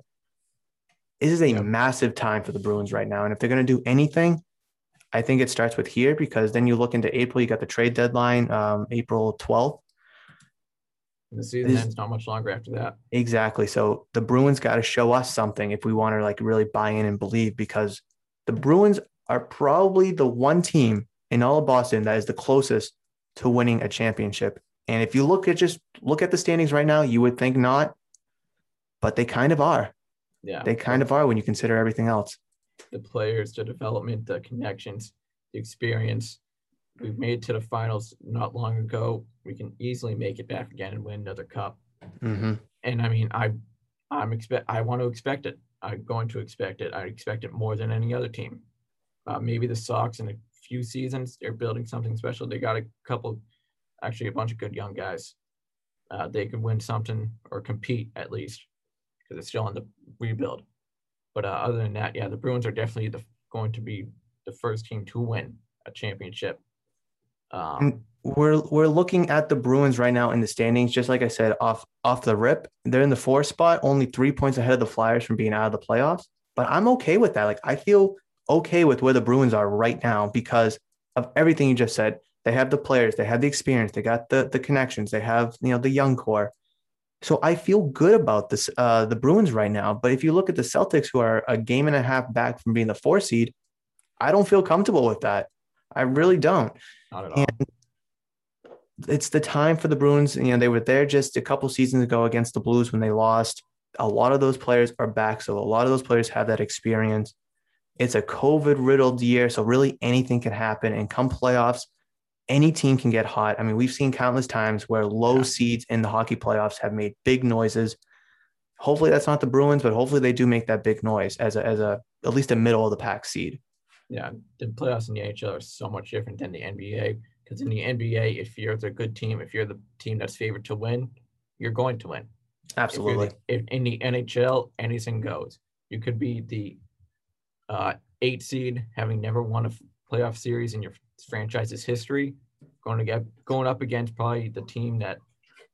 This is a Yeah. massive time for the Bruins right now. And if they're going to do anything, I think it starts with here because then you look into April, you got the trade deadline, um, April 12th. The season is- ends not much longer after that. Exactly. So the Bruins got to show us something if we want to like really buy in and believe because the Bruins are probably the one team in all of Boston that is the closest to winning a championship. And if you look at just look at the standings right now, you would think not, but they kind of are. Yeah, They kind of are when you consider everything else. the players, the development, the connections, the experience. We've made it to the finals not long ago. We can easily make it back again and win another cup. Mm-hmm. And I mean, I, I'm expect. I want to expect it. I'm going to expect it. I expect it more than any other team. Uh, maybe the Sox in a few seasons they're building something special. They got a couple, actually a bunch of good young guys. Uh, they could win something or compete at least because it's still in the rebuild. But uh, other than that, yeah, the Bruins are definitely the, going to be the first team to win a championship. Um, we're we're looking at the Bruins right now in the standings. Just like I said, off off the rip, they're in the fourth spot, only three points ahead of the Flyers from being out of the playoffs. But I'm okay with that. Like I feel okay with where the Bruins are right now because of everything you just said. They have the players, they have the experience, they got the the connections, they have you know the young core. So I feel good about this uh, the Bruins right now. But if you look at the Celtics, who are a game and a half back from being the four seed, I don't feel comfortable with that. I really don't. Not at all. It's the time for the Bruins. You know, they were there just a couple seasons ago against the Blues when they lost. A lot of those players are back. So a lot of those players have that experience. It's a COVID riddled year. So really anything can happen. And come playoffs, any team can get hot. I mean, we've seen countless times where low Yeah. seeds in the hockey playoffs have made big noises. Hopefully that's not the Bruins, but hopefully they do make that big noise as a, as a at least a middle of the pack seed. Yeah, the playoffs in the NHL are so much different than the NBA because in the NBA, if you're the good team, if you're the team that's favored to win, you're going to win. If Absolutely. the- If in the NHL, anything goes. You could be the uh, eight seed, having never won a playoff series in your franchise's history, going to get going up against probably the team that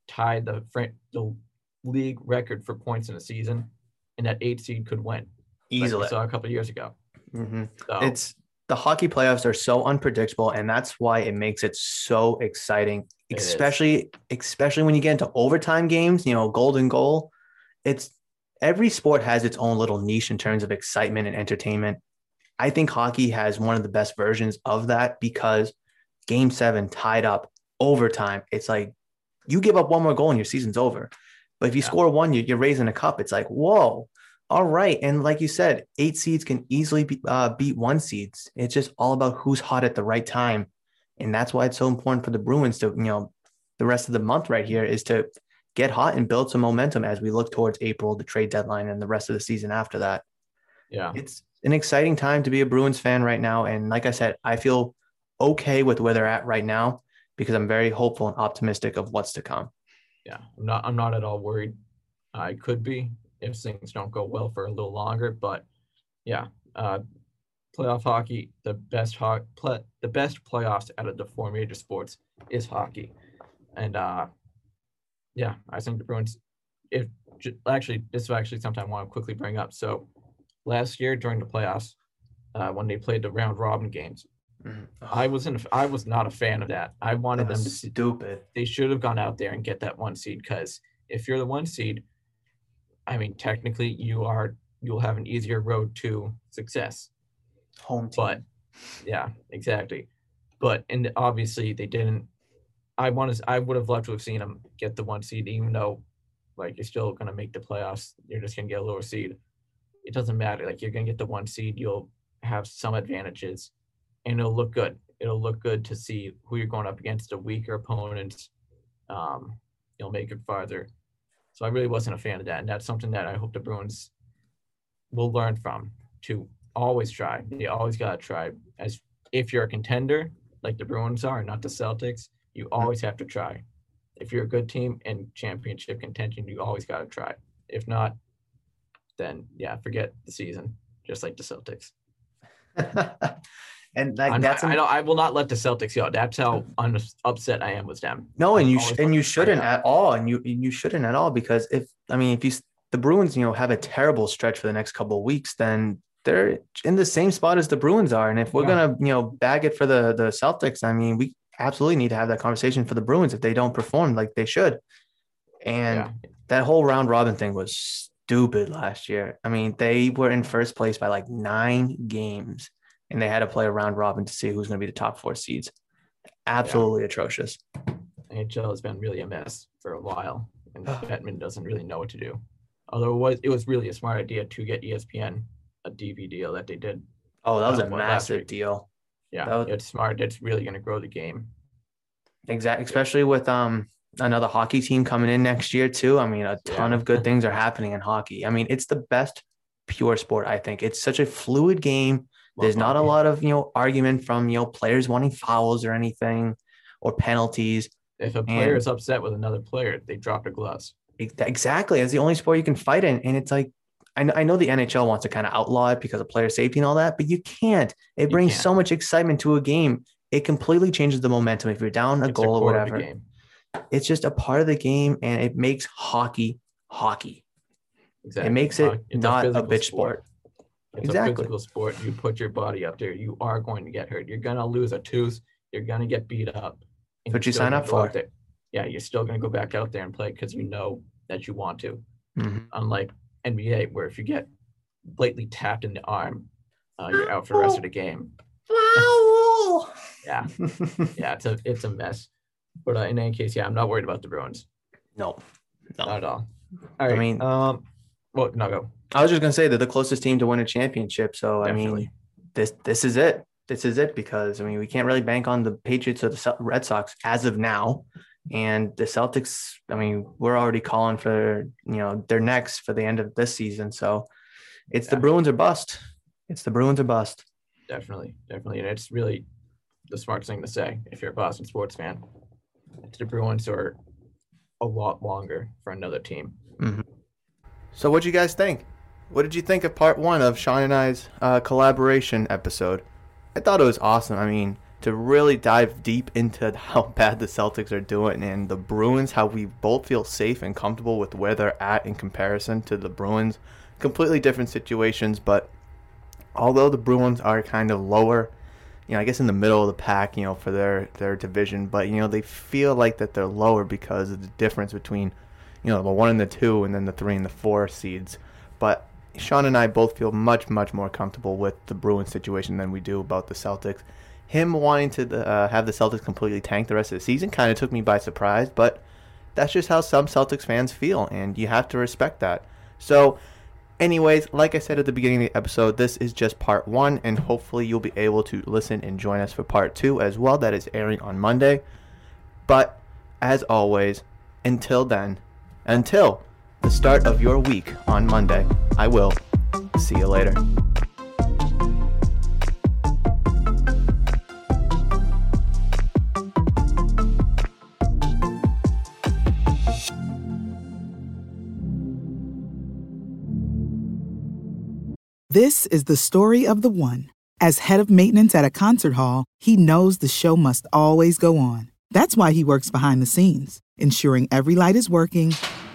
tied the the league record for points in a season, and that eight seed could win. like we saw a couple of years ago. Mhm. So, It's the hockey playoffs are so unpredictable, and that's why it makes it so exciting. It is. Especially, especially when you get into overtime games, you know, golden goal. It's every sport has its own little niche in terms of excitement and entertainment. I think hockey has one of the best versions of that because game seven tied up overtime. It's like you give up one more goal and your season's over. But if you Yeah. score one, you're raising a cup. It's like, whoa, all right. And like you said, eight seeds can easily be, uh, beat one seeds. It's just all about who's hot at the right time. And that's why it's so important for the Bruins to, you know, the rest of the month right here is to get hot and build some momentum as we look towards April, the trade deadline, and the rest of the season after that. yeah, It's an exciting time to be a Bruins fan right now. And like I said, I feel okay with where they're at right now because I'm very hopeful and optimistic of what's to come. yeah. I'm not. I'm not at all worried. I could be if things don't go well for a little longer, but yeah, uh, playoff hockey, the best ho- play, the best playoffs out of the four major sports is hockey, and uh, yeah, I think the Bruins. If actually, this is actually something I want to quickly bring up. So, last year during the playoffs, uh, when they played the round robin games, I wasn't. I was not a fan of that. I wanted them to see stupid. they should have gone out there and get that one seed because if you're the one seed, I mean, technically you are you'll have an easier road to success. Home team. But yeah, exactly. But and obviously they didn't. I want to. I would have loved to have seen them get the one seed, even though, like, you're still gonna make the playoffs. You're just gonna get a lower seed. It doesn't matter. Like, you're gonna get the one seed. You'll have some advantages, and it'll look good. It'll look good to see who you're going up against, the weaker opponents. Um, you'll make it farther. So I really wasn't a fan of that, and that's something that I hope the Bruins will learn from to always try. You always gotta try. As if you're a contender, like the Bruins are, not the Celtics, you always have to try. If you're a good team in championship contention, you always gotta try. If not, then yeah, forget the season. Just like the Celtics. [laughs] and like I'm that's not, I don't. I will not let the Celtics go. That's how un- upset I am with them. No, and I you sh- and you shouldn't at all, and you you shouldn't at all because if I mean if you the Bruins you know have a terrible stretch for the next couple of weeks, then they're in the same spot as the Bruins are, and if we're Yeah. gonna you know bag it for the the Celtics, I mean we absolutely need to have that conversation for the Bruins if they don't perform like they should, and Yeah. that whole round robin thing was stupid last year. I mean they were in first place by like nine games, and they had to play a round robin to see who's going to be the top four seeds. Absolutely atrocious. NHL has been really a mess for a while, and Bettman doesn't really know what to do. Although it was, it was really a smart idea to get ESPN a DV deal that they did. Oh, that was Uh, a massive deal. Yeah, was- it's smart. It's really going to grow the game. Exactly, especially with um another hockey team coming in next year too. I mean, a ton Yeah. of good things are happening in hockey. I mean, it's the best pure sport. I think it's such a fluid game. There's not a lot of you know argument from you know players wanting fouls or anything or penalties. If a player and- is upset with another player, they drop their gloves. Exactly, it's the only sport you can fight in, and it's like. I know, I know the NHL wants to kind of outlaw it because of player safety and all that, but you can't. It brings can't. so much excitement to a game. It completely changes the momentum. If you're down a It's goal or of the whatever, it's just a part of the game and it makes hockey hockey. Exactly. It makes it it's not a physical bitch sport. It's Exactly. a physical sport. You put your body up there. You are going to get hurt. You're gonna lose a tooth. You're gonna get beat up. and What you're you still sign up for. there. Yeah, you're still gonna go back out there and play because you know that you want to. Mhm. Unlike NBA, where if you get blatantly tapped in the arm, uh, you're out for the rest of the game. yeah, yeah, it's a it's a mess. But uh, in any case, yeah, I'm not worried about the Bruins. No, Not at all. All right. mean- um, well, no, go. I was just gonna say they're the closest team to win a championship. So I mean, this this is it. This is it because I mean we can't really bank on the Patriots or the Red Sox as of now. And the Celtics, I mean, we're already calling for you know they're next for the end of this season. So it's the Bruins or bust. It's the Bruins or bust. Definitely, definitely, and it's really the smart thing to say if you're a Boston sports fan. It's the Bruins are a lot longer for another team. Mm-hmm. So what do you guys think? What did you think of part one of Sean and I's uh, collaboration episode? I thought it was awesome. I mean, to really dive deep into [laughs] how bad the Celtics are doing and the Bruins, how we both feel safe and comfortable with where they're at in comparison to the Bruins. Completely different situations, but although the Bruins are kind of lower, you know, I guess in the middle of the pack, you know, for their their division, but you know, they feel like that they're lower because of the difference between, you know, the one and the two, and then the three and the four seeds. But Sean and I both feel much, much more comfortable with the Bruins situation than we do about the Celtics. Him wanting to uh, have the Celtics completely tank the rest of the season kind of took me by surprise, but that's just how some Celtics fans feel, and you have to respect that. So, anyways, like I said at the beginning of the episode, this is just part one, and hopefully you'll be able to listen and join us for part two as well. That is airing on Monday. But as always, until then, until the start of your week on Monday, I will see you later. This is the story of the one. As head of maintenance at a concert hall, he knows the show must always go on. That's why he works behind the scenes, ensuring every light is working,